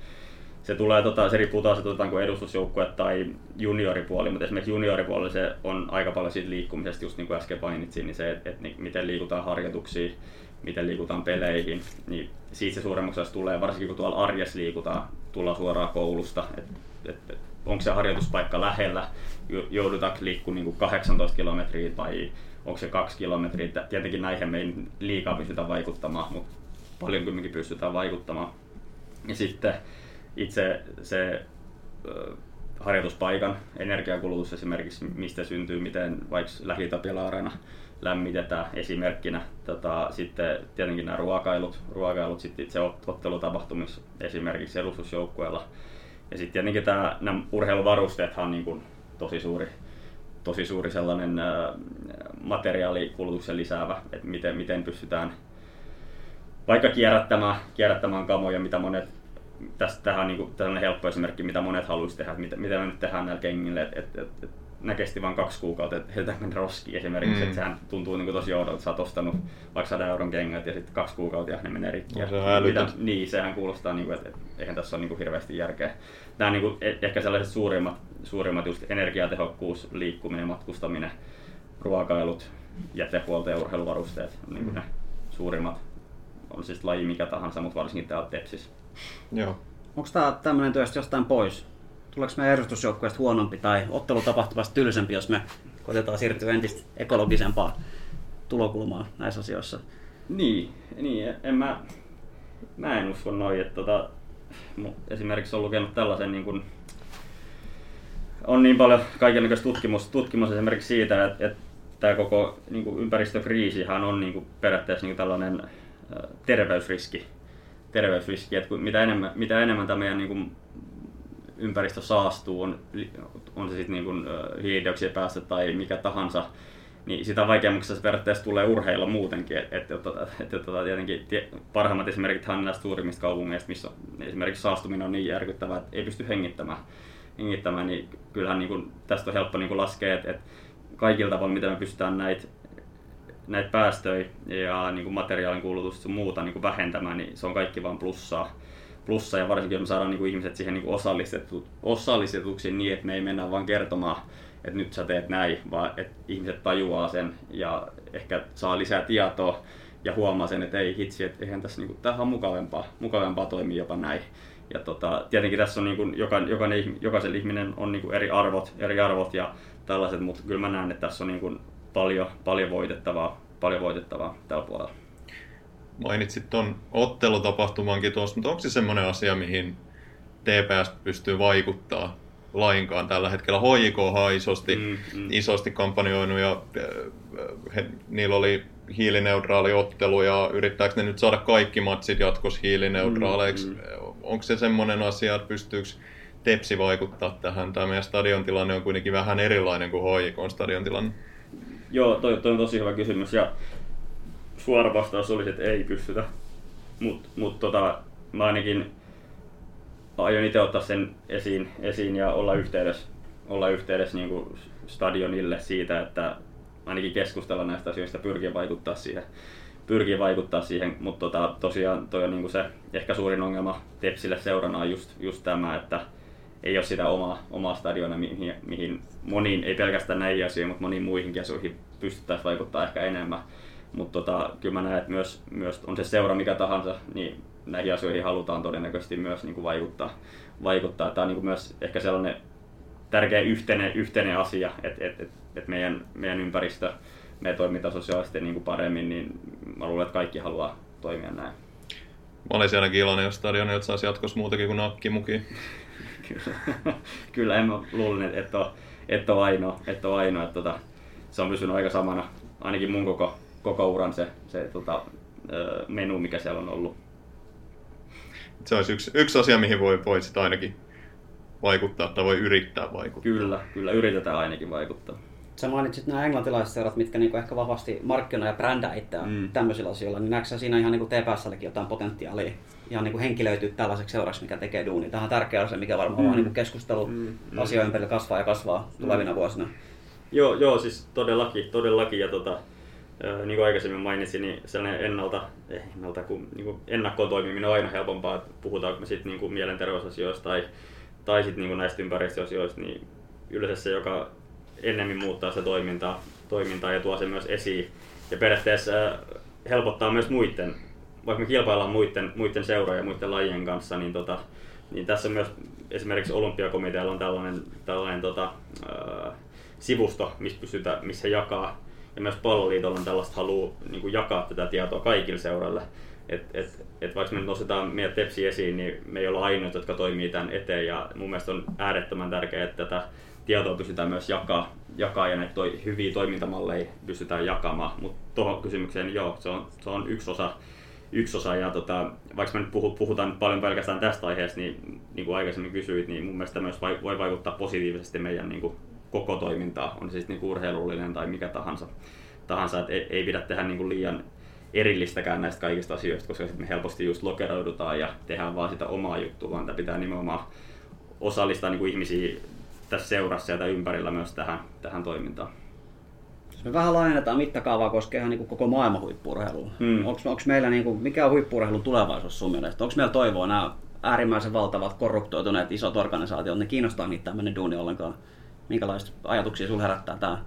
se tulee, tota, se riippuu taas, että edustusjoukkue tai junioripuoli, mutta esimerkiksi junioripuoli se on aika paljon siitä liikkumisesta, just niin kuin äsken mainitsin, niin se, että, että miten liikutaan harjoituksiin, miten liikutaan peleihin, niin siitä se suuremmaksi tulee, varsinkin kun tuolla arjessa liikutaan, tullaan suoraan koulusta, että, että onko se harjoituspaikka lähellä, joudutaanko liikkumaan niin 18 kilometriä vai onko se kaksi kilometriä. Tietenkin näihin me ei liikaa pystytä vaikuttamaan, mutta paljon kumminkin pystytään vaikuttamaan. Ja sitten itse se harjoituspaikan energiakulutus esimerkiksi, mistä syntyy, miten vaikka lähi areena lämmitetään esimerkkinä. Tota, sitten tietenkin nämä ruokailut, ruokailut sitten itse ottelutapahtumissa esimerkiksi edustusjoukkueella. Ja sitten tietenkin tämä, nämä urheiluvarusteethan on niin kuin tosi suuri, tosi suuri sellainen ä, materiaalikulutuksen lisäävä, että miten, miten pystytään vaikka kierrättämään, kierrättämään kamoja, mitä monet tästä, tähän on niin kuin, tällainen helppo esimerkki, mitä monet haluaisi tehdä, mitä, mitä me nyt tehdään näillä kengillä, että et, et, et, ne kesti vain kaksi kuukautta, että meni roski esimerkiksi, mm. että sehän tuntuu niin kuin tosi oudolta, että sä oot ostanut vaikka 100 euron kengät ja sitten kaksi kuukautta ja ne menee rikki. No, se mitä, niin, sehän kuulostaa, niin kuin, että, että eihän tässä ole niin kuin hirveästi järkeä. Nämä on niin kuin, e- ehkä sellaiset suurimmat, suurimmat just energiatehokkuus, liikkuminen, matkustaminen, ruokailut, jätehuolto ja urheiluvarusteet on niin kuin ne suurimmat. On siis laji mikä tahansa, mutta varsinkin täällä Tepsissä. Joo. Onko tämä tämmöinen työstä jostain pois? Tuleeko meidän edustusjoukkueesta huonompi tai ottelutapahtumasta tylsempi, jos me koitetaan siirtyä entistä ekologisempaan tulokulmaan näissä asioissa? Niin, niin en mä, mä en usko noin, että tota, esimerkiksi on lukenut tällaisen niin kuin, on niin paljon kaikenlaista tutkimus, tutkimus esimerkiksi siitä, että, että tämä koko niin kuin ympäristökriisihän on niin kuin periaatteessa niin kuin tällainen terveysriski. terveysriski että mitä, enemmän, mitä enemmän tämä meidän niin kuin ympäristö saastuu, on, on se sitten niin hiilidioksidipäästöt tai mikä tahansa, niin sitä vaikeammaksi se periaatteessa tulee urheilla muutenkin. Että et, et, et, et, tietenkin tie, parhaimmat esimerkit on näistä suurimmista kaupungeista, missä esimerkiksi saastuminen on niin järkyttävää, että ei pysty hengittämään, hengittämään niin kyllähän niin kuin, tästä on helppo niin kuin laskea, että, että kaikilla tavoilla, miten me pystytään näitä näitä päästöjä ja niin kuin materiaalin kulutusta ja muuta niin kuin vähentämään, niin se on kaikki vain plussaa. Plussa ja varsinkin jos me saadaan niin kuin ihmiset siihen niin kuin osallistettu, osallistetuksi niin, että me ei mennä vaan kertomaan, että nyt sä teet näin, vaan että ihmiset tajuaa sen ja ehkä saa lisää tietoa ja huomaa sen, että ei hitsi, että eihän tässä, niin kuin, tämähän on mukavempaa, mukavempaa toimia jopa näin. Ja tota, tietenkin tässä on niin kuin, jokainen, jokainen, ihminen on niin kuin eri arvot, eri arvot ja tällaiset, mutta kyllä mä näen, että tässä on niin kuin paljon, paljon voitettavaa, paljon voitettavaa tällä puolella. Mainitsit tuon ottelutapahtumankin tuossa, mutta onko se semmoinen asia, mihin TPS pystyy vaikuttaa lainkaan tällä hetkellä? HJK on isosti, mm, mm. isosti kampanjoinut ja äh, he, niillä oli hiilineutraali ottelu ja yrittääkö ne nyt saada kaikki matsit jatkossa hiilineutraaleiksi? Mm, mm. Onko se semmoinen asia, että pystyykö Tepsi vaikuttaa tähän? Tämä meidän stadiontilanne on kuitenkin vähän erilainen kuin HJK stadiontilanne. Joo, toi, toi on tosi hyvä kysymys ja suora vastaus olisi, että ei pystytä. Mutta mut tota, mä ainakin aion itse ottaa sen esiin, esiin ja olla yhteydessä, olla yhteydessä niin kuin stadionille siitä, että ainakin keskustella näistä asioista pyrkiä vaikuttaa siihen. Pyrkiä vaikuttaa siihen, mutta tota, tosiaan toi on niin kuin se ehkä suurin ongelma Tepsille seurana on just, just tämä, että ei ole sitä omaa, omaa stadionia, mihin, mihin moniin, ei pelkästään näihin asioihin, mutta moniin muihinkin asioihin pystyttäisiin vaikuttaa ehkä enemmän. Mutta tota, kyllä mä näen, että myös, myös on se seura mikä tahansa, niin näihin asioihin halutaan todennäköisesti myös niin kuin vaikuttaa. vaikuttaa. Tämä on niin kuin myös ehkä sellainen tärkeä yhteinen, yhteinen asia, että että että että meidän, meidän ympäristö, me toiminta sosiaalisesti niin kuin paremmin, niin mä luulen, että kaikki haluaa toimia näin. Mä olisin ainakin iloinen, jos stadionilta saisi jatkossa muutakin kuin nakkimuki. Kyllä, kyllä en mä luulin, että on, että on ainoa, että on ainoa että tota, se on pysynyt aika samana, ainakin mun koko, koko uran se, se tota, menu, mikä siellä on ollut. Se olisi yksi, yksi asia, mihin voi, voi sitä ainakin vaikuttaa tai voi yrittää vaikuttaa. Kyllä, kyllä yritetään ainakin vaikuttaa. Sä mainitsit nämä englantilaiset seurat, mitkä niinku ehkä vahvasti markkinoi ja brändää itseään mm. tämmöisillä asioilla, niin näetkö siinä ihan niin TPSlläkin jotain potentiaalia ihan niin henkilöityy tällaiseksi seuraksi, mikä tekee duuni. Tämä on tärkeä asia, mikä varmaan mm. niin keskustelu mm. asioiden ympärillä kasvaa ja kasvaa mm. tulevina vuosina. Joo, joo, siis todellakin, todellakin. Ja tota, niin kuin aikaisemmin mainitsin, niin sellainen ennalta, eh, ennalta kun, niin kuin ennakkoon toimiminen on aina helpompaa, että puhutaanko me sitten niin mielenterveysasioista tai, tai sitten niin näistä ympäristöasioista, niin yleensä se, joka ennemmin muuttaa sitä toimintaa, toimintaa ja tuo se myös esiin. Ja periaatteessa helpottaa myös muiden, vaikka me kilpaillaan muiden, muiden seurojen ja muiden lajien kanssa, niin, tota, niin tässä myös esimerkiksi olympiakomitealla on tällainen, tällainen tota, ää, sivusto, missä, pystytään, missä jakaa, ja myös palloliitolla on tällaista halua niin jakaa tätä tietoa kaikille seuralle. Et, et, et vaikka me nostetaan meidän Tepsi esiin, niin me ei olla ainoat, jotka toimii tämän eteen, ja mun mielestä on äärettömän tärkeää, että tätä tietoa pystytään myös jakaa, jakaa ja näitä toi, hyviä toimintamalleja pystytään jakamaan. Mutta tuohon kysymykseen, niin joo, se on, se on yksi osa, yksi osa ja tota, vaikka me nyt puhutaan paljon pelkästään tästä aiheesta, niin niin kuin aikaisemmin kysyit, niin mun mielestä myös voi vaikuttaa positiivisesti meidän niin kuin koko toimintaa, on se siis niin urheilullinen tai mikä tahansa. tahansa että ei, ei pidä tehdä niin kuin liian erillistäkään näistä kaikista asioista, koska sitten me helposti just lokeroidutaan ja tehdään vaan sitä omaa juttua, vaan tämä pitää nimenomaan osallistaa niin kuin ihmisiä tässä seurassa ja ympärillä myös tähän, tähän toimintaan. Jos me vähän laajennetaan mittakaavaa koskee ihan niin koko maailman huippurheilua. Hmm. Onko meillä, niin kuin, mikä on huippurheilun tulevaisuus sun mielestä? Onko meillä toivoa nämä äärimmäisen valtavat korruptoituneet isot organisaatiot, ne kiinnostaa niitä tämmöinen duuni ollenkaan? Minkälaisia ajatuksia sinulla herättää tämä?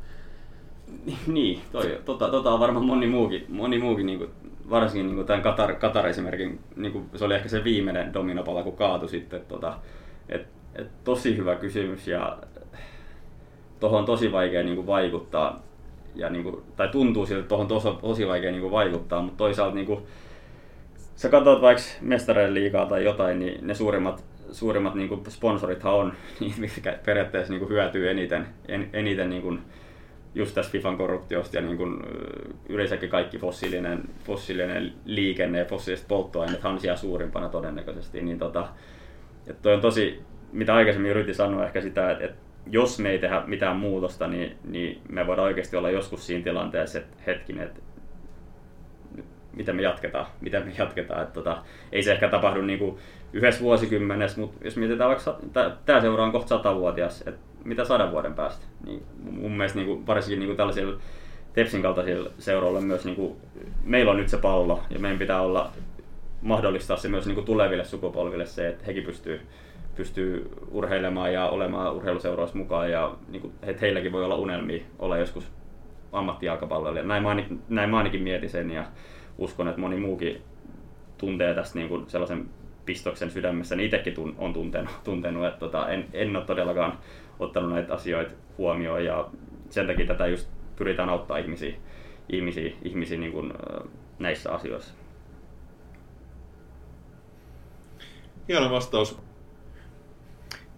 Niin, toi, tota, tota on varmaan moni muukin, moni muukin niin kuin, varsinkin niin kuin tämän Katar, Katar-esimerkin, niin kuin, se oli ehkä se viimeinen dominopala, kun kaatui sitten. Tota, et, et, tosi hyvä kysymys ja tuohon on tosi vaikea niin kuin, vaikuttaa. Ja, niin kuin, tai tuntuu siltä, että tuohon tosi, tosi vaikea niin kuin, vaikuttaa, mutta toisaalta niin kuin, sä katsot vaikka mestareiden liigaa tai jotain, niin ne suurimmat, suurimmat niin kuin sponsorithan on, niin mitkä periaatteessa niin kuin hyötyy eniten, en, eniten niin kuin, just tästä FIFAn korruptiosta ja niin kuin, yleensäkin kaikki fossiilinen, fossiilinen liikenne ja fossiiliset polttoaineet on siellä suurimpana todennäköisesti. Niin tota, että toi on tosi, mitä aikaisemmin yritin sanoa ehkä sitä, että, että jos me ei tehdä mitään muutosta, niin, niin me voidaan oikeasti olla joskus siinä tilanteessa, että hetkinen, että miten me jatketaan, miten me jatketaan. Että tota, ei se ehkä tapahdu niin kuin yhdessä vuosikymmenessä, mutta jos mietitään vaikka, tämä seura on kohta satavuotias, että mitä sadan vuoden päästä, niin mun mielestä niin kuin, varsinkin niin kuin tällaisilla Tepsin kaltaisilla seuroilla myös, niin kuin, meillä on nyt se pallo ja meidän pitää olla mahdollistaa se myös niin kuin tuleville sukupolville se, että hekin pystyy, pystyy urheilemaan ja olemaan urheiluseuroissa mukaan ja niin kuin, että heilläkin voi olla unelmia olla joskus ammattijalkapalloilija. Näin mä, ainakin, näin mä ainakin mietin sen ja uskon, että moni muukin tuntee tästä niin kuin sellaisen pistoksen sydämessä, niin itsekin tun, on tuntenut, tuntenut että tota, en, en ole todellakaan ottanut näitä asioita huomioon ja sen takia tätä just pyritään auttaa ihmisiä, ihmisiä, ihmisiä niin kuin, näissä asioissa. Hieno vastaus.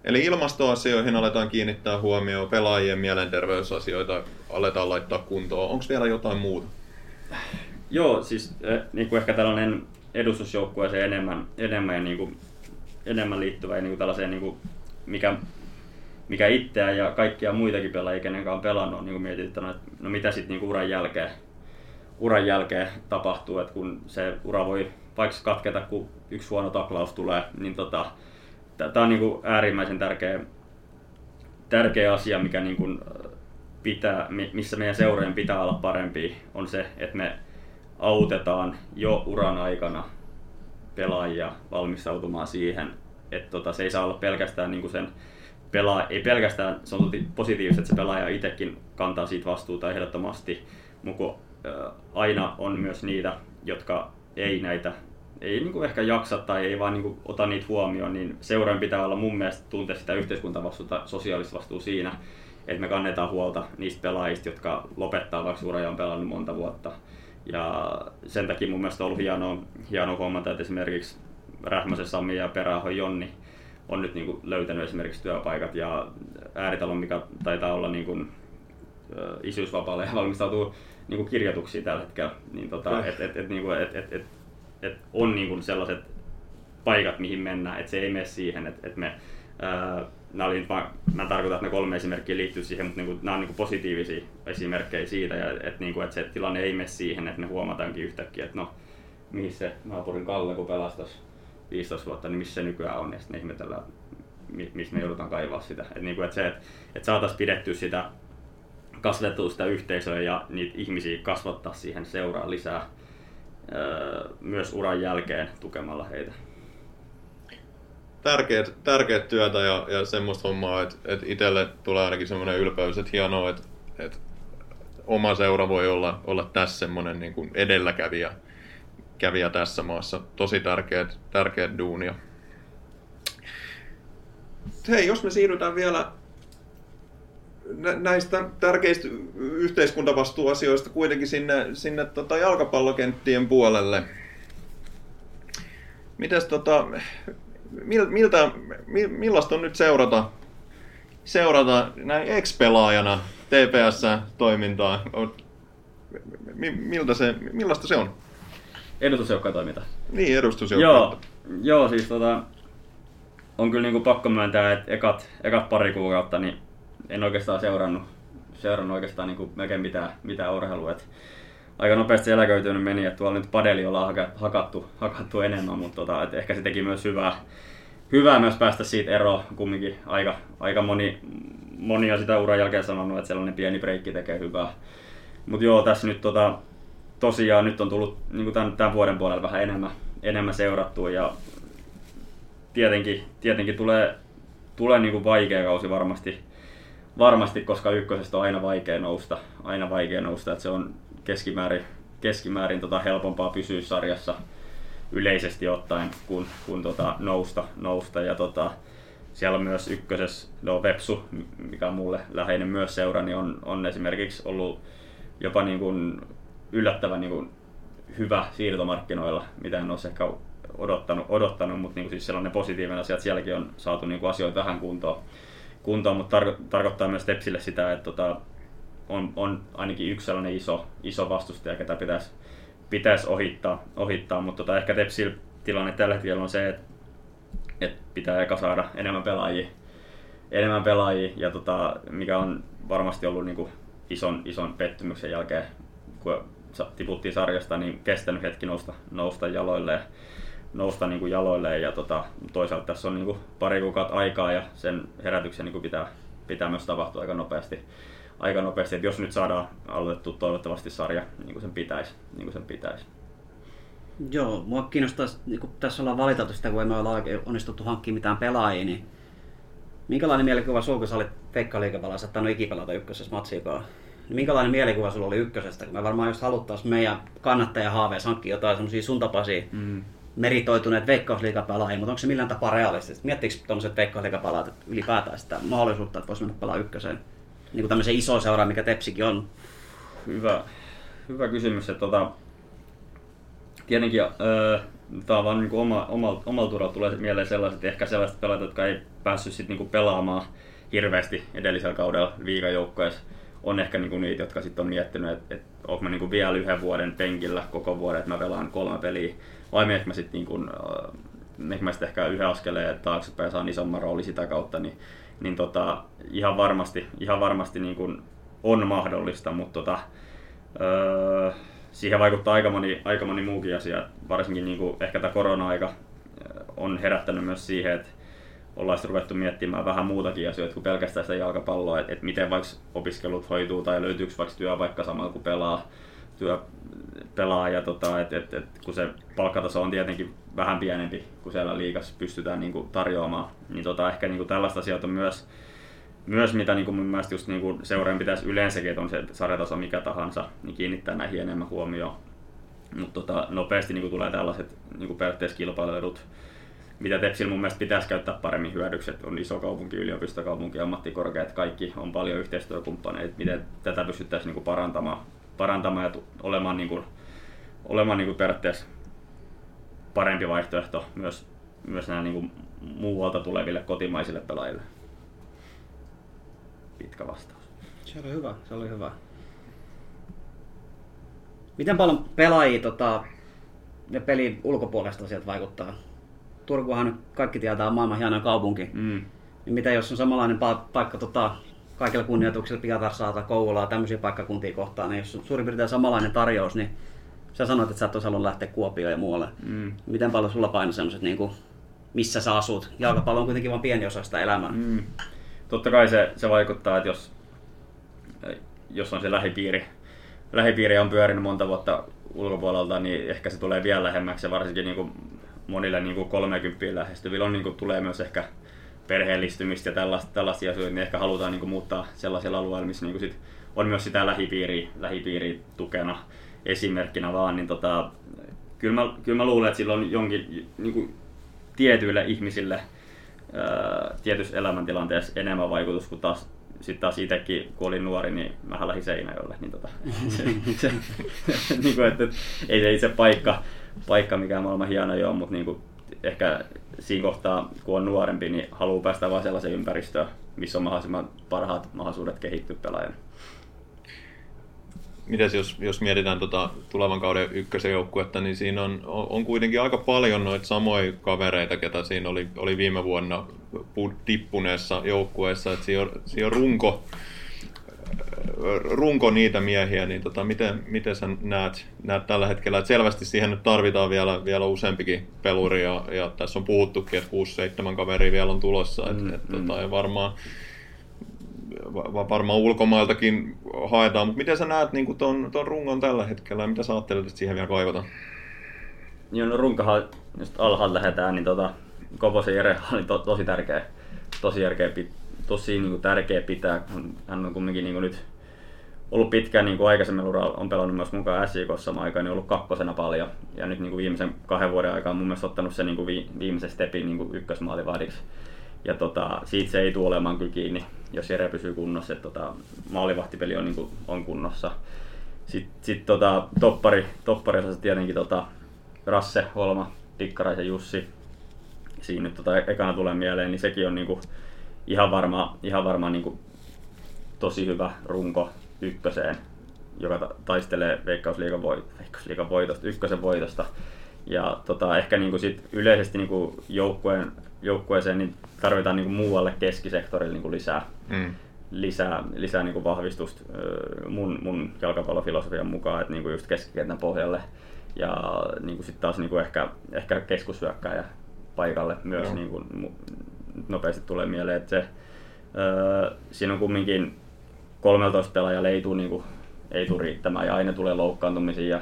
Eli ilmastoasioihin aletaan kiinnittää huomioon, pelaajien mielenterveysasioita aletaan laittaa kuntoon. Onko vielä jotain muuta? Joo, siis eh, niin kuin ehkä tällainen edustusjoukkueeseen enemmän, enemmän, ja niin kuin, enemmän liittyvä ja niin kuin tällaiseen, niin kuin, mikä, mikä itseä ja kaikkia muitakin pelaajia, kenen on pelannut, niin mietittänyt, että no mitä sitten niin uran jälkeen, uran jälkeen tapahtuu, että kun se ura voi vaikka katketa, kun yksi huono taklaus tulee, niin tota, tämä on niin kuin äärimmäisen tärkeä, tärkeä asia, mikä niin kuin pitää, missä meidän seurojen pitää olla parempi, on se, että me autetaan jo uran aikana pelaajia valmistautumaan siihen, että tota, se ei saa olla pelkästään niin kuin sen pelaa, ei pelkästään, se on positiivista, että se pelaaja itsekin kantaa siitä vastuuta ehdottomasti, mutta aina on myös niitä, jotka ei näitä ei niin kuin ehkä jaksa tai ei vaan niin kuin ota niitä huomioon, niin seuraan pitää olla mun mielestä tuntea sitä yhteiskuntavastuuta, sosiaalista vastuuta siinä, että me kannetaan huolta niistä pelaajista, jotka lopettaa vaikka ura ja on pelannut monta vuotta. Ja sen takia mun mielestä on ollut hienoa, hienoa huomata, että esimerkiksi Rähmäsen Sami ja Peräho Jonni on nyt niin kuin löytänyt esimerkiksi työpaikat ja Ääritalon, mikä taitaa olla niin kuin, isyysvapaalle ja valmistautuu niin kuin kirjoituksiin tällä hetkellä. Niin tota, et, et, et, niin kuin, et, et, et, et on niin kuin sellaiset paikat, mihin mennään, että se ei mene siihen, että, että me ää, nämä oli, mä, mä tarkoitan, että ne kolme esimerkkiä liittyy siihen, mutta niin kuin, nämä on niin kuin positiivisia esimerkkejä siitä, ja, että, niin kuin, että se tilanne ei mene siihen, että me huomataankin yhtäkkiä, että no, mihin se naapurin Kalle, kun pelasi 15 vuotta, niin missä se nykyään on, ja sitten me ihmetellään, missä me joudutaan kaivaa sitä. Että, niin kuin, että se, että, että saataisiin pidettyä sitä, kasvatettua sitä yhteisöä ja niitä ihmisiä kasvattaa siihen seuraa lisää myös uran jälkeen tukemalla heitä tärkeät, tärkeät työtä ja, ja semmoista hommaa, että, että itselle tulee ainakin semmoinen ylpeys, että hienoa, että, että oma seura voi olla, olla tässä semmoinen niin kuin edelläkävijä kävijä tässä maassa. Tosi tärkeät, tärkeät duunia. Hei, jos me siirrytään vielä näistä tärkeistä yhteiskuntavastuuasioista kuitenkin sinne, sinne tota jalkapallokenttien puolelle. Mites tota, miltä, millaista on nyt seurata, seurata näin ex-pelaajana TPS-toimintaa? Miltä se, millaista se on? Edustusjoukkojen toiminta. Niin, edustusjoukkojen. Joo, joo, siis tota, on kyllä niinku pakko myöntää, että ekat, ekat pari kuukautta niin en oikeastaan seurannut, seurannut oikeastaan niinku melkein mitään, mitään urheilua. Et aika nopeasti eläköitynyt meni, että tuolla nyt padeli ollaan hakattu, hakattu enemmän, mutta tota, et ehkä se teki myös hyvää, hyvää myös päästä siitä eroon. Kumminkin aika, aika moni, moni on sitä uran jälkeen sanonut, että sellainen pieni breikki tekee hyvää. Mutta joo, tässä nyt tota, tosiaan nyt on tullut niin tämän, tämän, vuoden puolella vähän enemmän, enemmän seurattua ja tietenkin, tietenkin tulee, tulee niin kuin vaikea kausi varmasti, varmasti, koska ykkösestä on aina vaikea nousta, aina vaikea nousta, että se on keskimäärin, keskimäärin tota helpompaa pysyä sarjassa yleisesti ottaen kuin, kuin tota nousta, nousta. Ja tota, siellä on myös ykkösessä, no Vepsu, mikä on mulle läheinen myös seura, niin on, on esimerkiksi ollut jopa niin kuin yllättävän niin kuin hyvä siirtomarkkinoilla, mitä en olisi ehkä odottanut, odottanut mutta niin kuin siis sellainen positiivinen asia, että sielläkin on saatu niin kuin asioita vähän kuntoon, kuntoon mutta tarko- tarkoittaa myös Tepsille sitä, että tota, on, on ainakin yksi sellainen iso, iso vastustaja, ketä pitäisi, pitäisi ohittaa, ohittaa. Mutta tota, ehkä Tepsil tilanne tällä hetkellä on se, että, että pitää eka saada enemmän pelaajia, enemmän pelaajia. Ja tota, mikä on varmasti ollut niin kuin ison, ison pettymyksen jälkeen, kun tiputtiin sarjasta, niin kestänyt hetki nousta, nousta jaloille nousta niin kuin jaloille ja tota, toisaalta tässä on niin kuin pari kuukautta aikaa ja sen herätyksen niin kuin pitää, pitää myös tapahtua aika nopeasti. Aika nopeasti, että jos nyt saadaan aloitettu toivottavasti sarja niin kuin sen pitäisi. Niin kuin sen pitäisi. Joo, mua kiinnostaisi, niin kun tässä ollaan valiteltu sitä, kun emme ole onnistuttu hankkimaan mitään pelaajia, niin minkälainen mielikuva sulla, kun sä olit Pekka Liikavalla, sä et ikipelata ykkösessä matsiikaan? Niin minkälainen mielikuva sulla oli ykkösestä? Kun me varmaan just haluttaisiin meidän kannattaja haaveessa hankkia jotain semmoisia sun tapaisia mm meritoituneet veikkausliigapelaajia, mutta onko se millään tapaa realistista? Miettikö tuollaiset veikkausliigapelaajat ylipäätään sitä mahdollisuutta, että voisi mennä pelaa ykköseen? Niin kuin tämmöisen iso seura, mikä Tepsikin on. Hyvä, hyvä kysymys. Että tota, tietenkin öö, tämä on vaan niin oma, oma, omalla turalla tulee mieleen sellaiset, ehkä sellaiset pelaajat, jotka ei päässyt sit niin pelaamaan hirveästi edellisellä kaudella liigajoukkoissa. On ehkä niin kuin niitä, jotka sitten on miettinyt, että, että onko mä niin kuin vielä yhden vuoden penkillä koko vuoden, että mä pelaan kolme peliä vai meneekö mä sitten niin kun, äh, mä sitten ehkä yhden askeleen taaksepäin ja saan isomman rooli sitä kautta, niin, niin tota, ihan varmasti, ihan varmasti niin kun on mahdollista, mutta tota, öö, siihen vaikuttaa aika moni, aika moni muukin asia. Varsinkin niin kuin ehkä tämä korona-aika on herättänyt myös siihen, että ollaan ruvettu miettimään vähän muutakin asioita kuin pelkästään sitä jalkapalloa, että, että miten vaikka opiskelut hoituu tai löytyykö vaikka työpaikka samalla kun pelaa, työ, pelaa ja tota, et, et, et, kun se palkkataso on tietenkin vähän pienempi kuin siellä liigassa pystytään niin kuin, tarjoamaan, niin tota, ehkä niin kuin, tällaista asiat on myös, myös mitä niin kuin, mun mielestä just niin kuin, seuraajan pitäisi yleensäkin, että on se sarjataso mikä tahansa, niin kiinnittää näihin enemmän huomioon. Mutta tota, nopeasti niin kuin, tulee tällaiset niin kuin periaatteessa kilpailuedut, mitä Tepsillä mun mielestä pitäisi käyttää paremmin hyödyksi, että on iso kaupunki, yliopistokaupunki, ammattikorkeat, kaikki on paljon yhteistyökumppaneita, miten tätä pystyttäisiin niin kuin parantamaan, parantamaan ja olemaan niin kuin, olemaan niin kuin periaatteessa parempi vaihtoehto myös, myös nämä niin kuin muualta tuleville kotimaisille pelaajille. Pitkä vastaus. Se oli hyvä, se oli hyvä. Miten paljon pelaajia tota, ja pelin ulkopuolesta sieltä vaikuttaa? Turkuhan nyt kaikki tietää on maailman hieno kaupunki. Mm. Niin mitä jos on samanlainen pa- paikka tota, kaikilla kunnioituksilla Pietarsaa tai Kouvolaa tämmöisiä paikkakuntia kohtaan, niin jos on suurin piirtein samanlainen tarjous, niin sä sanoit, että sä et olisi halunnut lähteä Kuopioon ja muualle. Mm. Miten paljon sulla paino semmoiset, niin kuin, missä sä asut? Jalkapallo on kuitenkin vain pieni osa sitä elämää. Mm. Totta kai se, se vaikuttaa, että jos, jos on se lähipiiri, lähipiiri on pyörinyt monta vuotta ulkopuolelta, niin ehkä se tulee vielä lähemmäksi ja varsinkin niin kuin monille niin kuin 30 lähestyvillä on, niin kuin tulee myös ehkä perheellistymistä ja tällaista, tällaisia asioita, niin ehkä halutaan niin kuin muuttaa sellaisilla alueilla, missä niin kuin sit on myös sitä lähipiiriä, lähipiiriä tukena esimerkkinä vaan, niin tota, kyllä, mä, kyllä mä luulen, että sillä on jonkin niin kuin tietyille ihmisille ää, tietyssä elämäntilanteessa enemmän vaikutus kuin taas sitten taas itsekin, kun olin nuori, niin mä lähdin Seinäjoelle. Niin tota, se, se, niin kuin, että, ei se itse paikka, paikka mikään maailman hieno ole, mutta niin kuin, ehkä siinä kohtaa, kun on nuorempi, niin haluaa päästä vain sellaiseen ympäristöön, missä on mahdollisimman parhaat mahdollisuudet kehittyä pelaajana. Mites jos, jos mietitään tota tulevan kauden ykkösen joukkuetta, niin siinä on, on kuitenkin aika paljon noita samoja kavereita, ketä siinä oli, oli viime vuonna tippuneessa joukkueessa. Siinä, on, siinä on runko, runko niitä miehiä, niin tota, miten, miten sä näet, näet tällä hetkellä? että selvästi siihen nyt tarvitaan vielä, vielä useampikin peluri, ja, ja tässä on puhuttukin, että 6-7 kaveria vielä on tulossa, et, mm, et, mm. tota, varmaan, varmaan ulkomailtakin haetaan, mutta miten sä näet niin ton, ton rungon tällä hetkellä ja mitä sä ajattelet, että siihen vielä kaivataan? Joo, no runkahan, jos alhaalta lähdetään, niin tota, Koposen Jere oli to, tosi tärkeä, tosi tärkeä tosi niin kuin tärkeä pitää, hän on kumminkin niin kuin nyt ollut pitkään niin kuin aikaisemmin uralla, on pelannut myös mukaan SJK samaan aikaan, niin ollut kakkosena paljon. Ja nyt niin kuin viimeisen kahden vuoden aikaa on mun mielestä ottanut sen niin kuin viimeisen stepin niin kuin ykkösmaalivahdiksi. Ja tota, siitä se ei tule olemaan kyllä kiinni, jos Jere pysyy kunnossa, että tota, maalivahtipeli on, niin kuin, on kunnossa. Sitten sit, tota, toppari, toppari tietenkin tota, Rasse, Holma, Tikkaraisen Jussi. Siinä nyt tota, ekana tulee mieleen, niin sekin on niinku ihan varma, ihan varma niinku tosi hyvä runko ykköseen, joka taistelee Veikkausliigan, voit, Veikkausliigan voitosta, ykkösen voitosta. Ja tota, ehkä niinku sit yleisesti niinku joukkueen, joukkueeseen niin tarvitaan niinku muualle keskisektorille niinku lisää, mm. lisää, lisää niinku vahvistusta mun, mun jalkapallofilosofian mukaan, että niinku just keskikentän pohjalle. Ja niinku sit taas niinku ehkä, ehkä keskushyökkääjä paikalle myös niinku, nopeasti tulee mieleen, että se, öö, siinä on kumminkin 13 pelaajalla ei tule, niin kuin, ei tule riittämään ja aina tulee loukkaantumisia. Ja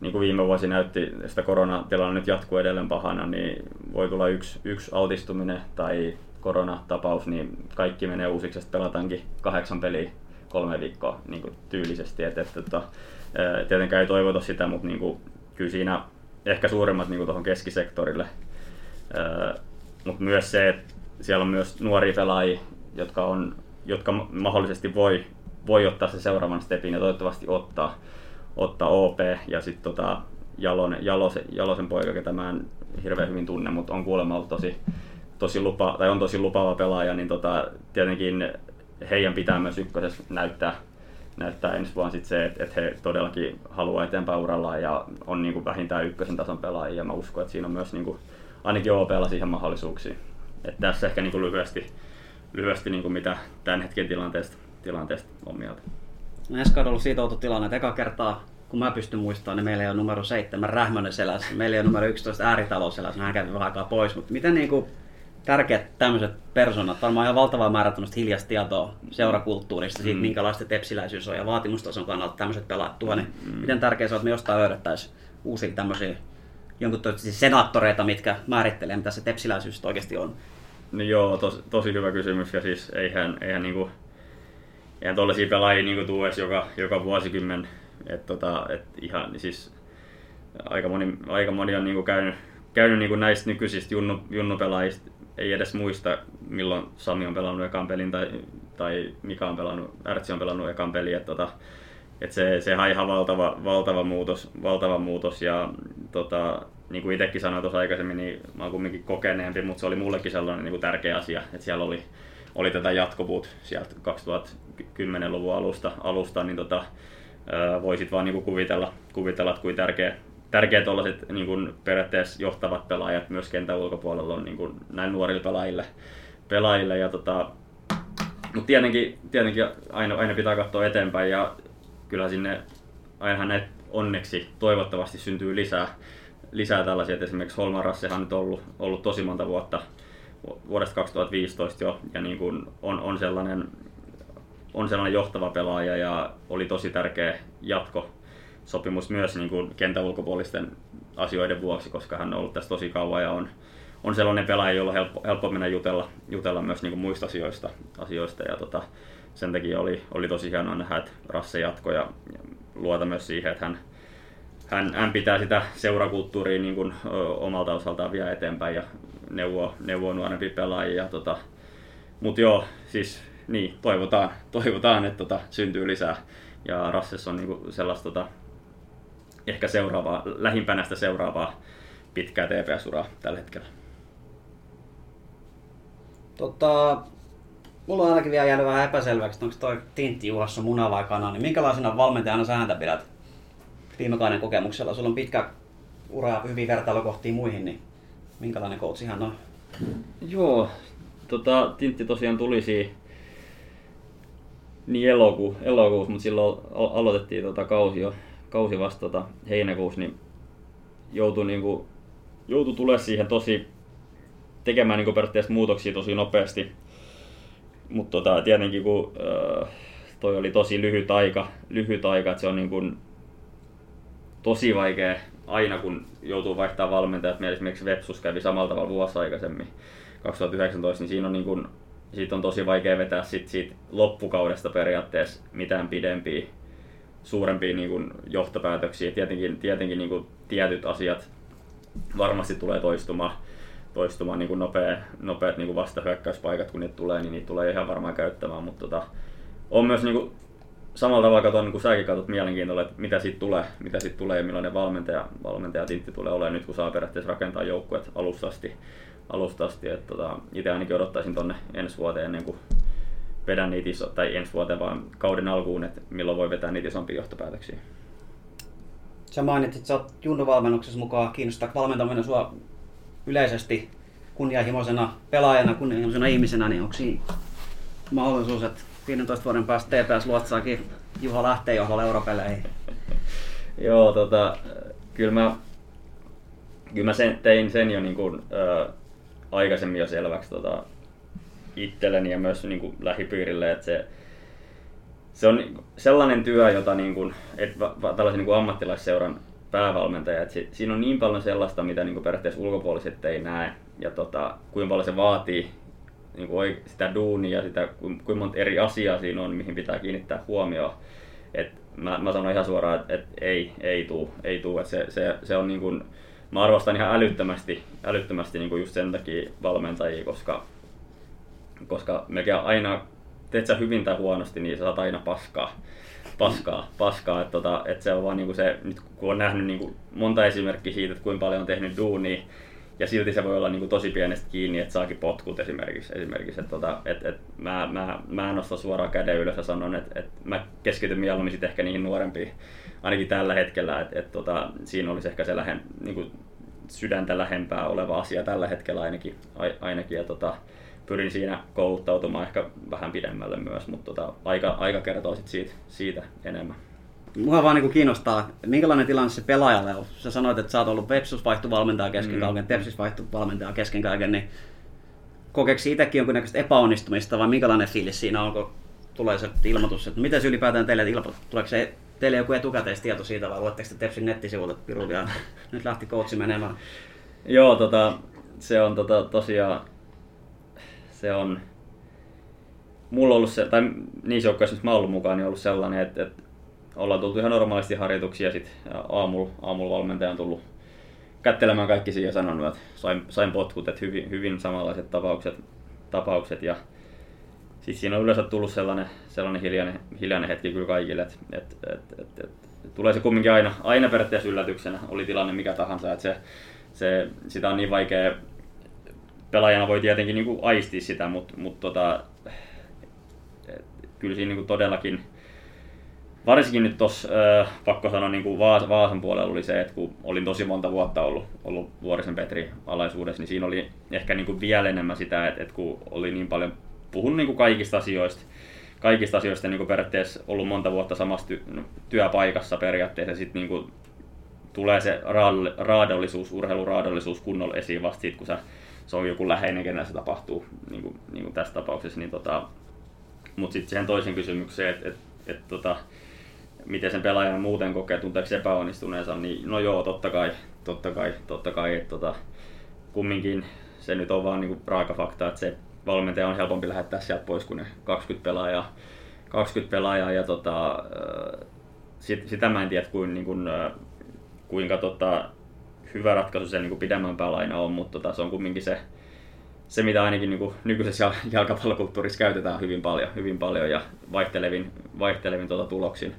niin kuin viime vuosi näytti, sitä koronatilanne nyt jatkuu edelleen pahana, niin voi tulla yksi, yksi altistuminen tai koronatapaus, niin kaikki menee uusiksi ja pelataankin kahdeksan peliä kolme viikkoa niin kuin tyylisesti. Et, et, et, tietenkään ei toivota sitä, mutta niin kuin, kyllä siinä ehkä suuremmat niin tuohon keskisektorille. Mutta myös se, että siellä on myös nuoria pelaajia, jotka on jotka mahdollisesti voi, voi ottaa se seuraavan stepin ja toivottavasti ottaa, ottaa OP ja sitten tota Jalonen, Jalosen, Jalosen poika, ketä mä en hirveän hyvin tunne, mutta on kuulemma ollut tosi, tosi lupa, tai on tosi lupaava pelaaja, niin tota, tietenkin heidän pitää myös ykkösessä näyttää, näyttää ensi vuonna sit se, että, että he todellakin haluaa eteenpäin urallaan ja on niin kuin vähintään ykkösen tason pelaajia. Mä uskon, että siinä on myös niin kuin, ainakin OPlla siihen mahdollisuuksia. Että tässä ehkä niin kuin lyhyesti lyhyesti niin kuin mitä tämän hetken tilanteesta, tilanteesta on mieltä. No siitä outo tilanne, että eka kertaa kun mä pystyn muistamaan, niin meillä ei ole numero 7 Rähmönen selässä, meillä ei ole numero 11 ääritalo selässä, hän kävi vähän aikaa pois, mutta miten niin kuin tärkeät tämmöiset persoonat, varmaan ihan valtava määrä hiljasta tietoa seurakulttuurista, siitä mm. minkälaista tepsiläisyys on ja vaatimustason kannalta tämmöiset pelaat tuo, niin mm. miten tärkeää se on, että me jostain löydettäisiin uusia tämmöisiä jonkun siis senaattoreita, mitkä määrittelee, mitä se tepsiläisyys oikeasti on. No joo, tos, tosi hyvä kysymys ja siis eihän, eihän niinku, eihän tollaisia pelaajia niinku tuu edes joka, joka vuosikymmen. Et tota, et ihan, siis aika moni, aika moni on niinku käynyt, käynyt niinku näistä nykyisistä junnu, junnupelaajista, ei edes muista milloin Sami on pelannut ekan pelin tai, tai Mika on pelannut, Ärtsi on pelannut ekan pelin. Et tota, et se, se ihan valtava, valtava, muutos, valtava muutos ja tota, niin kuin itsekin sanoin tuossa aikaisemmin, niin mä oon kumminkin kokeneempi, mutta se oli mullekin sellainen niin kuin tärkeä asia, että siellä oli, oli tätä jatkuvuutta sieltä 2010-luvun alusta, alusta niin tota, voisit vaan niin kuin kuvitella, kuvitella, että kuin tärkeä, tärkeä tuollaiset niin kuin periaatteessa johtavat pelaajat myös kentän ulkopuolella on niin kuin näin nuorille pelaajille. pelaajille ja tota, mutta tietenkin, tietenkin aina, aina pitää katsoa eteenpäin ja kyllä sinne ainahan näitä onneksi toivottavasti syntyy lisää, lisää tällaisia, että esimerkiksi Holman Rassehan nyt ollut, ollut tosi monta vuotta, vuodesta 2015 jo, ja niin kuin on, on, sellainen, on sellainen johtava pelaaja ja oli tosi tärkeä jatko sopimus myös niin kuin kentän ulkopuolisten asioiden vuoksi, koska hän on ollut tässä tosi kauan ja on, on sellainen pelaaja, jolla on helppo, helppo mennä jutella, jutella myös niin kuin muista asioista, asioista ja tota, sen takia oli, oli tosi hienoa nähdä, että Rasse jatkoi ja, luota myös siihen, että hän, hän, hän pitää sitä seurakulttuuria niin kuin, ö, omalta osaltaan vielä eteenpäin ja neuvoo, neuvoo nuorempi pelaajia. Tota, Mutta joo, siis niin, toivotaan, toivotaan että tota, syntyy lisää. Ja Rasses on niinku sellaista tota, ehkä seuraavaa, lähimpänä sitä seuraavaa pitkää TPS-uraa tällä hetkellä. Tota, mulla on ainakin vielä jäänyt vähän epäselväksi, onko toi Tintti Juhassa muna vai kana, niin minkälaisena valmentajana sä häntä pidät viime kauden kokemuksella? Sulla on pitkä ura hyvin vertailukohtiin muihin, niin minkälainen coach hän on? Joo, tota, Tintti tosiaan tuli siihen niin elokuu, elokuussa, mutta silloin aloitettiin tota kausi jo, kausi vasta tota heinäkuussa, niin joutui, niinku, joutui tulemaan siihen tosi tekemään niinku periaatteessa muutoksia tosi nopeasti. Mutta tota, tietenkin kun äh, toi oli tosi lyhyt aika, lyhyt aika että se on niinku tosi vaikea aina kun joutuu vaihtamaan valmentajat. Meillä esimerkiksi Vepsus kävi samalla tavalla vuosi aikaisemmin 2019, niin siinä on niin kuin siitä on tosi vaikea vetää sit siitä loppukaudesta periaatteessa mitään pidempiä, suurempia niin kuin johtopäätöksiä. Tietenkin, tietenkin niin kuin tietyt asiat varmasti tulee toistumaan, toistumaan niin kuin nopea, nopeat niin kuin vastahyökkäyspaikat, kun niitä tulee, niin niitä tulee ihan varmaan käyttämään, mutta tota, on myös niin kuin, samalla tavalla katon, niin kuin säkin katsot mielenkiintoista, että mitä siitä tulee, mitä siitä tulee ja millainen valmentaja, valmentaja Tintti tulee olemaan nyt, kun saa periaatteessa rakentaa joukkueet alusta asti. Alusta asti että tota, itse ainakin odottaisin tonne ensi vuoteen ennen kuin vedän niitä iso, tai ensi vuoteen vaan kauden alkuun, että milloin voi vetää niitä isompia johtopäätöksiä. Sä mainitsit, että sä oot Junnu-valmennuksessa mukaan kiinnostaa valmentaminen sua yleisesti kunnianhimoisena pelaajana, kunnianhimoisena ihmisenä, niin onko siinä mahdollisuus, että 15 vuoden päästä TPS luotsaakin Juha lähtee johdolla europeleihin? Joo, tota, kyllä mä, kyllä mä sen, tein sen jo niin kuin, ää, aikaisemmin jo selväksi tota, itselleni ja myös niin kuin lähipiirille, että se, se on sellainen työ, jota niin kuin, et, va, va, tällaisen niin kuin ammattilaisseuran päävalmentaja, että si, siinä on niin paljon sellaista, mitä niin periaatteessa ulkopuoliset ei näe ja tota, kuinka paljon se vaatii niin kuin sitä duunia ja sitä, kuinka monta eri asiaa siinä on, mihin pitää kiinnittää huomioon. Et mä, mä sanon ihan suoraan, että et ei, ei tuu, ei tuu. Et se, se, se on niin kuin, mä arvostan ihan älyttömästi, älyttömästi niin kuin just sen takia valmentajia, koska, koska mekin aina, teet sä hyvin tai huonosti, niin sä saat aina paskaa. Paskaa, paskaa. Että tota, et se on vaan niinku se, nyt kun on nähnyt niinku monta esimerkkiä siitä, että kuinka paljon on tehnyt duunia, ja silti se voi olla niin kuin tosi pienestä kiinni, että saakin potkut esimerkiksi. esimerkiksi että tota, et, et mä, mä, mä en nosta suoraan käden ylös ja sanon, että et mä keskityn mieluummin sit ehkä niihin nuorempiin, ainakin tällä hetkellä, että et, tota, siinä olisi ehkä se lähen, niin kuin sydäntä lähempää oleva asia tällä hetkellä ainakin, ainakin ja tota, pyrin siinä kouluttautumaan ehkä vähän pidemmälle myös, mutta tota, aika, aika kertoo sit siitä, siitä enemmän. Mua vaan niin kiinnostaa, minkälainen tilanne se pelaajalle on. Sä sanoit, että sä oot ollut Vepsus valmentaja kesken mm. kaiken, Tepsis valmentaja kesken kaiken, niin kokeeksi itsekin jonkinnäköistä epäonnistumista vai minkälainen fiilis siinä on, kun tulee se ilmoitus, että miten se ylipäätään teille ilmoitus, tuleeko se teille joku etukäteistieto siitä vai luetteko te Tepsin nettisivulta, että Piru ja nyt lähti coachi menemään? Joo, tota, se on tota, tosiaan, se on, mulla ollut se, tai niissä joukkoissa, missä mä ollut mukaan, niin ollut sellainen, että, että ollaan tultu ihan normaalisti harjoituksia sitten aamulla, aamulla valmentaja on tullut kättelemään kaikki siihen ja sanonut, että sain, sain potkut, että hyvin, hyvin samanlaiset tapaukset, tapaukset ja sitten siinä on yleensä tullut sellainen, sellainen hiljainen, hiljainen hetki kyllä kaikille, että et, et, et, et, tulee se kumminkin aina, aina periaatteessa yllätyksenä, oli tilanne mikä tahansa, että se, se, sitä on niin vaikea, pelaajana voi tietenkin niin kuin aistia sitä, mutta mut tota, kyllä siinä niin kuin todellakin varsinkin nyt tuossa, äh, pakko sanoa, niin kuin Vaas, Vaasan puolella oli se, että kun olin tosi monta vuotta ollut, ollut Vuorisen Petri alaisuudessa, niin siinä oli ehkä niin kuin vielä enemmän sitä, että, että kun oli niin paljon puhunut niin kuin kaikista asioista, kaikista asioista niin kuin periaatteessa ollut monta vuotta samassa ty- no, työpaikassa periaatteessa, sitten niin kuin tulee se raadollisuus, urheiluraadollisuus kunnolla esiin vasta siitä, kun sä, se on joku läheinen, kenellä se tapahtuu, niin kuin, niin kuin tässä tapauksessa. Niin tota, mutta sitten siihen toisen kysymykseen, että et, et, tota, miten sen pelaajan muuten kokee, tunteeko epäonnistuneensa, niin no joo, totta kai, totta kai, totta kai, että tota, kumminkin se nyt on vaan niinku raaka fakta, että se valmentaja on helpompi lähettää sieltä pois kuin ne 20 pelaajaa, 20 pelaajaa ja tota, sit, sitä mä en tiedä, kuin, niin kuin, kuinka tota, hyvä ratkaisu se niin kuin pidemmän päällä on, mutta tota, se on kumminkin se, se mitä ainakin niin nykyisessä jalkapallokulttuurissa käytetään hyvin paljon, hyvin paljon ja vaihtelevin, vaihtelevin tuota tuloksin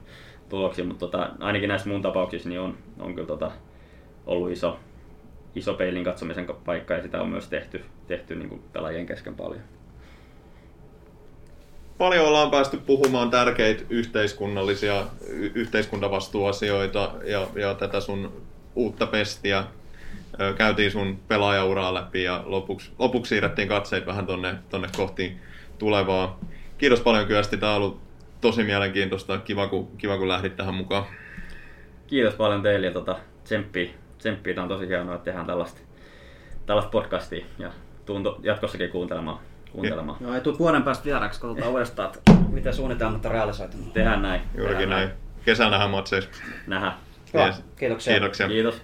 tuloksia, mutta tota, ainakin näissä mun tapauksissa niin on, on kyllä tota, ollut iso, iso peilin katsomisen paikka ja sitä on myös tehty, tehty niin kuin pelaajien kesken paljon. Paljon ollaan päästy puhumaan tärkeitä yhteiskunnallisia yhteiskuntavastuuasioita ja, ja tätä sun uutta pestiä. Käytiin sun pelaajauraa läpi ja lopuksi, lopuksi siirrettiin katseet vähän tonne, tonne kohti tulevaa. Kiitos paljon Kyösti, tämä on ollut tosi mielenkiintoista. Kiva kun, kiva, kun lähdit tähän mukaan. Kiitos paljon teille ja tota, tsemppiä. tsemppiä. Tämä on tosi hienoa, että tehdään tällaista, tällaista podcastia ja tuun jatkossakin kuuntelemaan. kuuntelemaan. Joo, ei tule vuoden päästä vieraksi, katsotaan uudestaan, että miten suunnitelmat on realisoitunut. Tehdään näin. Juurikin Tehdään näin. näin. Kesänähän matseissa. Nähdään. Yes. Kiitoksia. Kiitoksia. Kiitos.